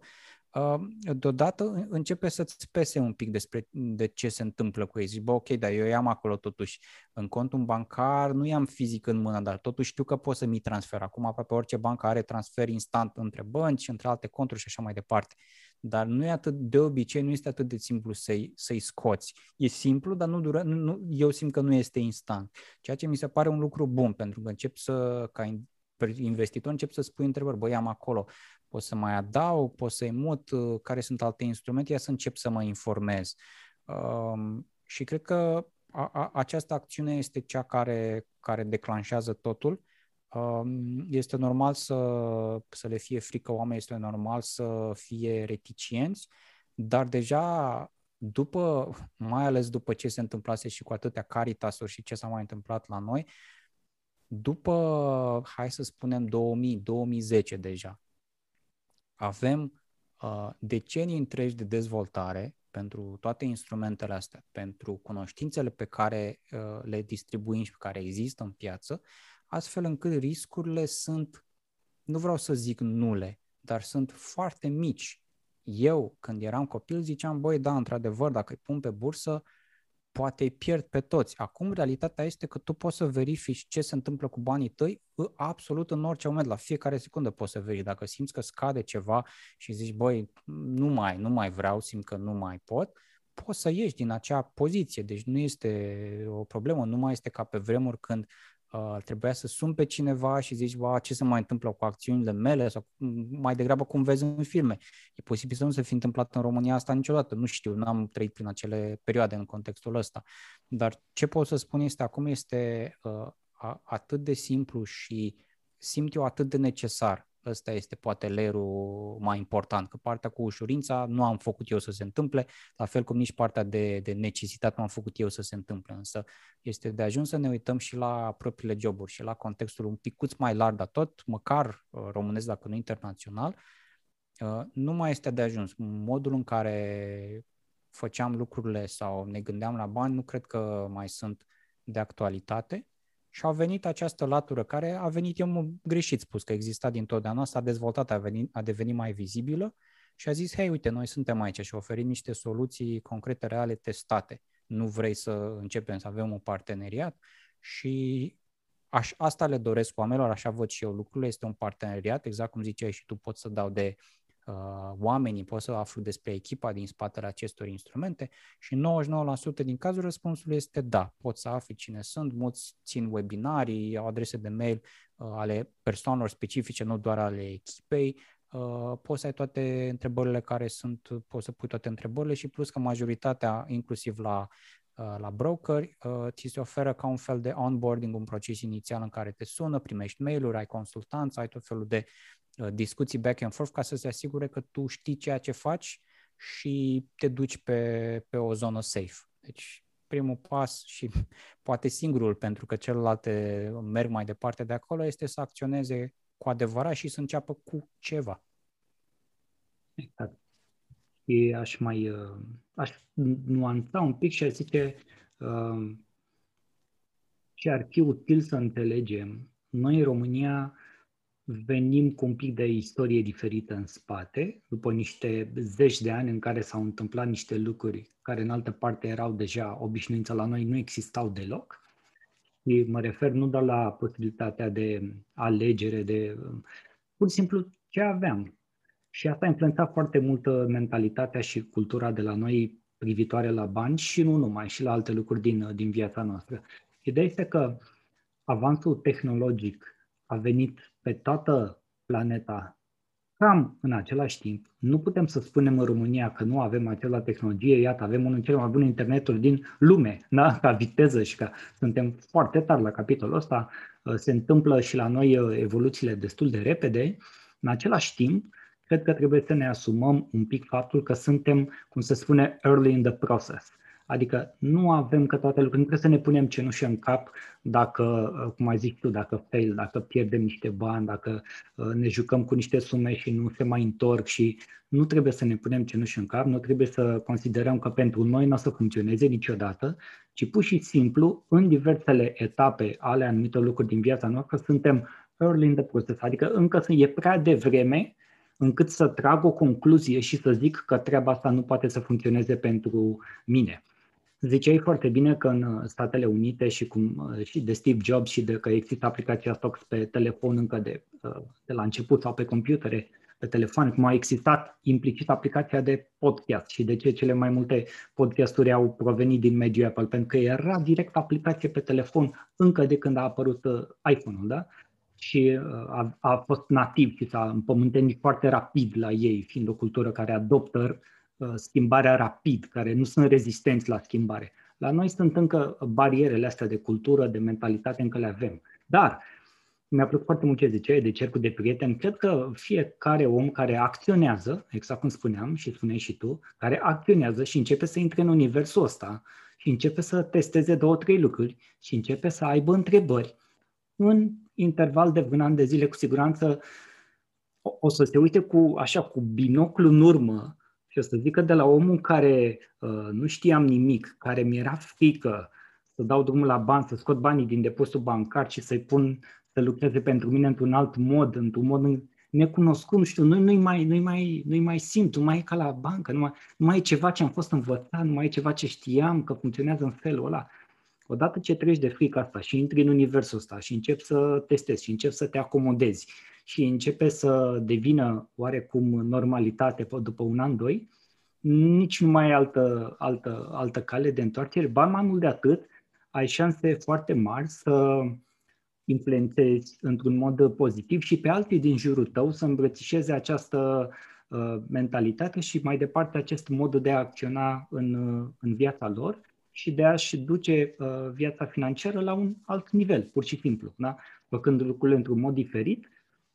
B: deodată începe să-ți pese un pic despre de ce se întâmplă cu ei. Zici, bă, ok, dar eu i-am acolo totuși în contul bancar, nu i-am fizic în mână, dar totuși știu că pot să mi transfer. Acum aproape orice bancă are transfer instant între bănci, între alte conturi și așa mai departe. Dar nu e atât de obicei, nu este atât de simplu să-i, să-i scoți. E simplu, dar nu dură, nu, nu, eu simt că nu este instant. Ceea ce mi se pare un lucru bun, pentru că încep să, ca investitor, încep să spui întrebări, băi, am acolo pot să mai adaug, pot să-i mut, uh, care sunt alte instrumente, ia să încep să mă informez. Um, și cred că a, a, această acțiune este cea care, care declanșează totul. Um, este normal să, să le fie frică oamenii, este normal să fie reticienți, dar deja după, mai ales după ce se întâmplase și cu atâtea caritasuri și ce s-a mai întâmplat la noi, după, hai să spunem, 2000-2010 deja, avem uh, decenii întregi de dezvoltare pentru toate instrumentele astea, pentru cunoștințele pe care uh, le distribuim și pe care există în piață, astfel încât riscurile sunt, nu vreau să zic nule, dar sunt foarte mici. Eu, când eram copil, ziceam, băi, da, într-adevăr, dacă îi pun pe bursă, poate îi pierd pe toți. Acum, realitatea este că tu poți să verifici ce se întâmplă cu banii tăi absolut în orice moment, la fiecare secundă poți să verifici. Dacă simți că scade ceva și zici, băi, nu mai, nu mai vreau, simt că nu mai pot, poți să ieși din acea poziție. Deci nu este o problemă, nu mai este ca pe vremuri când uh, trebuia să sun pe cineva și zici, ba, ce se mai întâmplă cu acțiunile mele sau mai degrabă cum vezi în filme. E posibil să nu se fi întâmplat în România asta niciodată, nu știu, n-am trăit prin acele perioade în contextul ăsta. Dar ce pot să spun este acum este uh, atât de simplu și simt eu atât de necesar ăsta este poate lerul mai important, că partea cu ușurința nu am făcut eu să se întâmple, la fel cum nici partea de, de necesitate nu am făcut eu să se întâmple, însă este de ajuns să ne uităm și la propriile joburi și la contextul un picuț mai larg, dar tot, măcar uh, românesc dacă nu internațional, uh, nu mai este de ajuns. Modul în care făceam lucrurile sau ne gândeam la bani nu cred că mai sunt de actualitate și a venit această latură care a venit, eu greșit spus că exista din totdeauna, s-a dezvoltat, a, venit, a devenit mai vizibilă și a zis, hei, uite, noi suntem aici și oferim niște soluții concrete, reale, testate. Nu vrei să începem să avem un parteneriat? Și aș, asta le doresc oamenilor, așa văd și eu lucrurile, este un parteneriat, exact cum ziceai și tu, pot să dau de uh, oamenii, pot să aflu despre echipa din spatele acestor instrumente și 99% din cazuri răspunsul este da, pot să afli cine sunt, mulți țin webinarii, au adrese de mail uh, ale persoanelor specifice, nu doar ale echipei, uh, poți să ai toate întrebările care sunt, poți să pui toate întrebările și plus că majoritatea, inclusiv la uh, la broker, uh, ți se oferă ca un fel de onboarding, un proces inițial în care te sună, primești mail-uri, ai consultanță, ai tot felul de Uh, discuții back and forth ca să se asigure că tu știi ceea ce faci și te duci pe, pe o zonă safe. Deci primul pas și poate singurul, pentru că celelalte merg mai departe de acolo, este să acționeze cu adevărat și să înceapă cu ceva.
A: Exact. Și aș mai uh, aș nuanța un pic și aș zice uh, ce ar fi util să înțelegem. Noi în România venim cu un pic de istorie diferită în spate, după niște zeci de ani în care s-au întâmplat niște lucruri care în altă parte erau deja obișnuință la noi, nu existau deloc. Și mă refer nu doar la posibilitatea de alegere, de pur și simplu ce aveam. Și asta a influențat foarte mult mentalitatea și cultura de la noi privitoare la bani și nu numai, și la alte lucruri din, din viața noastră. Ideea este că avansul tehnologic a venit pe toată planeta cam în același timp. Nu putem să spunem în România că nu avem acela tehnologie, iată, avem unul dintre cele mai bune interneturi din lume, da? ca viteză și ca suntem foarte tari la capitolul ăsta, uh, se întâmplă și la noi uh, evoluțiile destul de repede. În același timp, cred că trebuie să ne asumăm un pic faptul că suntem, cum se spune, early in the process. Adică nu avem că toate lucrurile, nu trebuie să ne punem cenușă în cap dacă, uh, cum ai zis tu, dacă fail, dacă pierdem niște bani, dacă uh, ne jucăm cu niște sume și nu se mai întorc și nu trebuie să ne punem cenușă în cap, nu trebuie să considerăm că pentru noi nu o să funcționeze niciodată, ci pur și simplu în diversele etape ale anumitor lucruri din viața noastră suntem early in the process, adică încă e prea devreme încât să trag o concluzie și să zic că treaba asta nu poate să funcționeze pentru mine. Ziceai foarte bine că în uh, Statele Unite și, cum, uh, și de Steve Jobs și de că există aplicația Stocks pe telefon încă de, uh, de la început sau pe computere, pe telefon, cum a existat implicit aplicația de podcast și de ce cele mai multe podcasturi au provenit din mediul Apple, pentru că era direct aplicație pe telefon încă de când a apărut iPhone-ul, da? și a, a fost nativ și s-a împământenit foarte rapid la ei, fiind o cultură care adoptă Uh, schimbarea rapid, care nu sunt rezistenți la schimbare. La noi sunt încă barierele astea de cultură, de mentalitate, încă le avem. Dar mi-a plăcut foarte mult ce ziceai de cercul de prieteni. Cred că fiecare om care acționează, exact cum spuneam și spuneai și tu, care acționează și începe să intre în universul ăsta și începe să testeze două, trei lucruri și începe să aibă întrebări, în interval de un an de zile, cu siguranță, o, o să se uite cu, așa, cu binoclu în urmă și o să zic că de la omul care uh, nu știam nimic, care mi-era frică să dau drumul la bani, să scot banii din depozitul bancar și să-i pun să lucreze pentru mine într-un alt mod, într-un mod necunoscut, nu știu, nu, nu-i, mai, nu-i, mai, nu-i mai simt, nu mai e ca la bancă, nu mai, nu mai e ceva ce am fost învățat, nu mai e ceva ce știam că funcționează în felul ăla. Odată ce treci de frica asta și intri în universul ăsta și începi să testezi și începi să te acomodezi și începe să devină oarecum normalitate după un an, doi, nici nu mai ai altă, altă, altă cale de întoarcere, ba mai mult de atât, ai șanse foarte mari să influențezi într-un mod pozitiv și pe alții din jurul tău să îmbrățișeze această uh, mentalitate și mai departe acest mod de a acționa în, uh, în viața lor și de a-și duce uh, viața financiară la un alt nivel, pur și simplu. Da? Făcând lucrurile într-un mod diferit,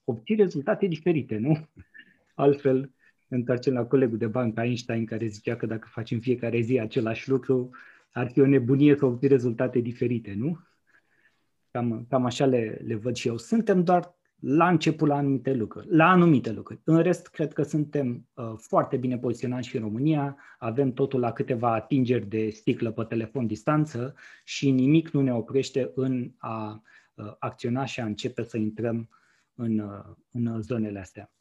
A: obții rezultate diferite, nu? Altfel, întoarcem la colegul de bancă Einstein care zicea că dacă facem fiecare zi același lucru, ar fi o nebunie să obții rezultate diferite, nu? Cam, cam așa le, le văd și eu. Suntem doar la început la anumite lucruri, la anumite lucruri. În rest, cred că suntem uh, foarte bine poziționați și în România, avem totul la câteva atingeri de sticlă pe telefon distanță și nimic nu ne oprește în a uh, acționa și a începe să intrăm în, uh, în zonele astea.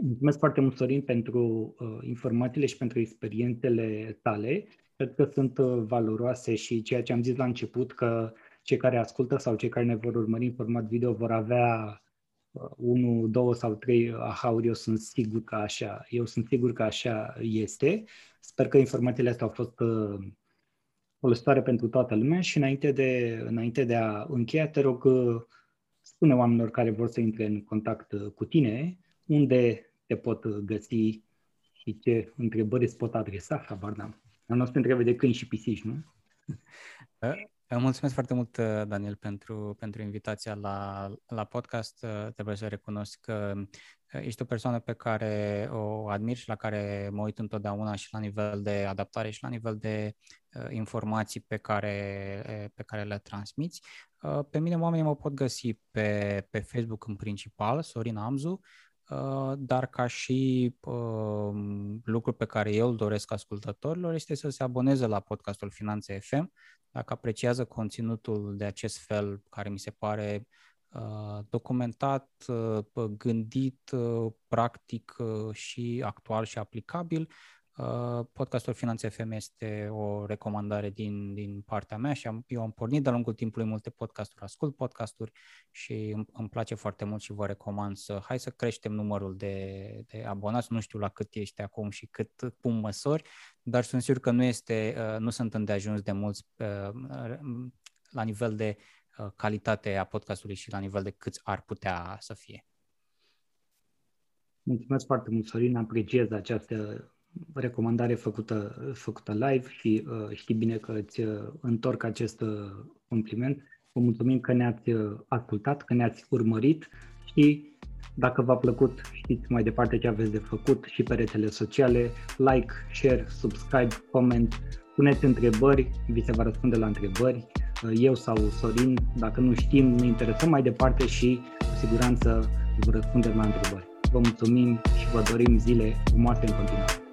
A: Mulțumesc foarte mult, Sorin, pentru uh, informațiile și pentru experiențele tale. Cred că sunt uh, valoroase și ceea ce am zis la început, că cei care ascultă sau cei care ne vor urmări în format video vor avea uh, unul, două sau trei aha-uri, eu sunt sigur că așa, eu sunt sigur că așa este. Sper că informațiile astea au fost uh, folositoare pentru toată lumea și înainte de, înainte de a încheia, te rog, uh, spune oamenilor care vor să intre în contact cu tine, unde te pot găsi și ce întrebări îți pot adresa, habar n-am. Nu o să te întrebe de câini și pisici, nu?
B: Mulțumesc foarte mult, Daniel, pentru, pentru invitația la, la podcast. Trebuie să recunosc că ești o persoană pe care o admir și la care mă uit întotdeauna și la nivel de adaptare și la nivel de uh, informații pe care, pe care le transmiți. Uh, pe mine oamenii mă pot găsi pe, pe Facebook în principal, Sorin Amzu, Uh, dar ca și uh, lucru pe care eu îl doresc ascultătorilor este să se aboneze la podcastul Finanțe FM, dacă apreciază conținutul de acest fel, care mi se pare uh, documentat, gândit, practic și actual și aplicabil, Uh, podcastul Finanțe FM este o recomandare din, din partea mea și am, eu am pornit de-a lungul timpului multe podcasturi, ascult podcasturi și îmi, îmi place foarte mult și vă recomand să hai să creștem numărul de, de abonați, nu știu la cât ești acum și cât cum măsori, dar sunt sigur că nu, este, uh, nu sunt îndeajuns de mulți uh, la nivel de calitate a podcastului și la nivel de câți ar putea să fie.
A: Mulțumesc foarte mult, Sorin, apreciez această recomandare făcută, făcută live și uh, știi bine că îți uh, întorc acest uh, compliment. Vă mulțumim că ne-ați uh, ascultat, că ne-ați urmărit și dacă v-a plăcut, știți mai departe ce aveți de făcut și pe rețele sociale, like, share, subscribe, comment, puneți întrebări, vi se va răspunde la întrebări, uh, eu sau Sorin, dacă nu știm, ne interesăm mai departe și cu siguranță vă răspundem la întrebări. Vă mulțumim și vă dorim zile frumoase în continuare.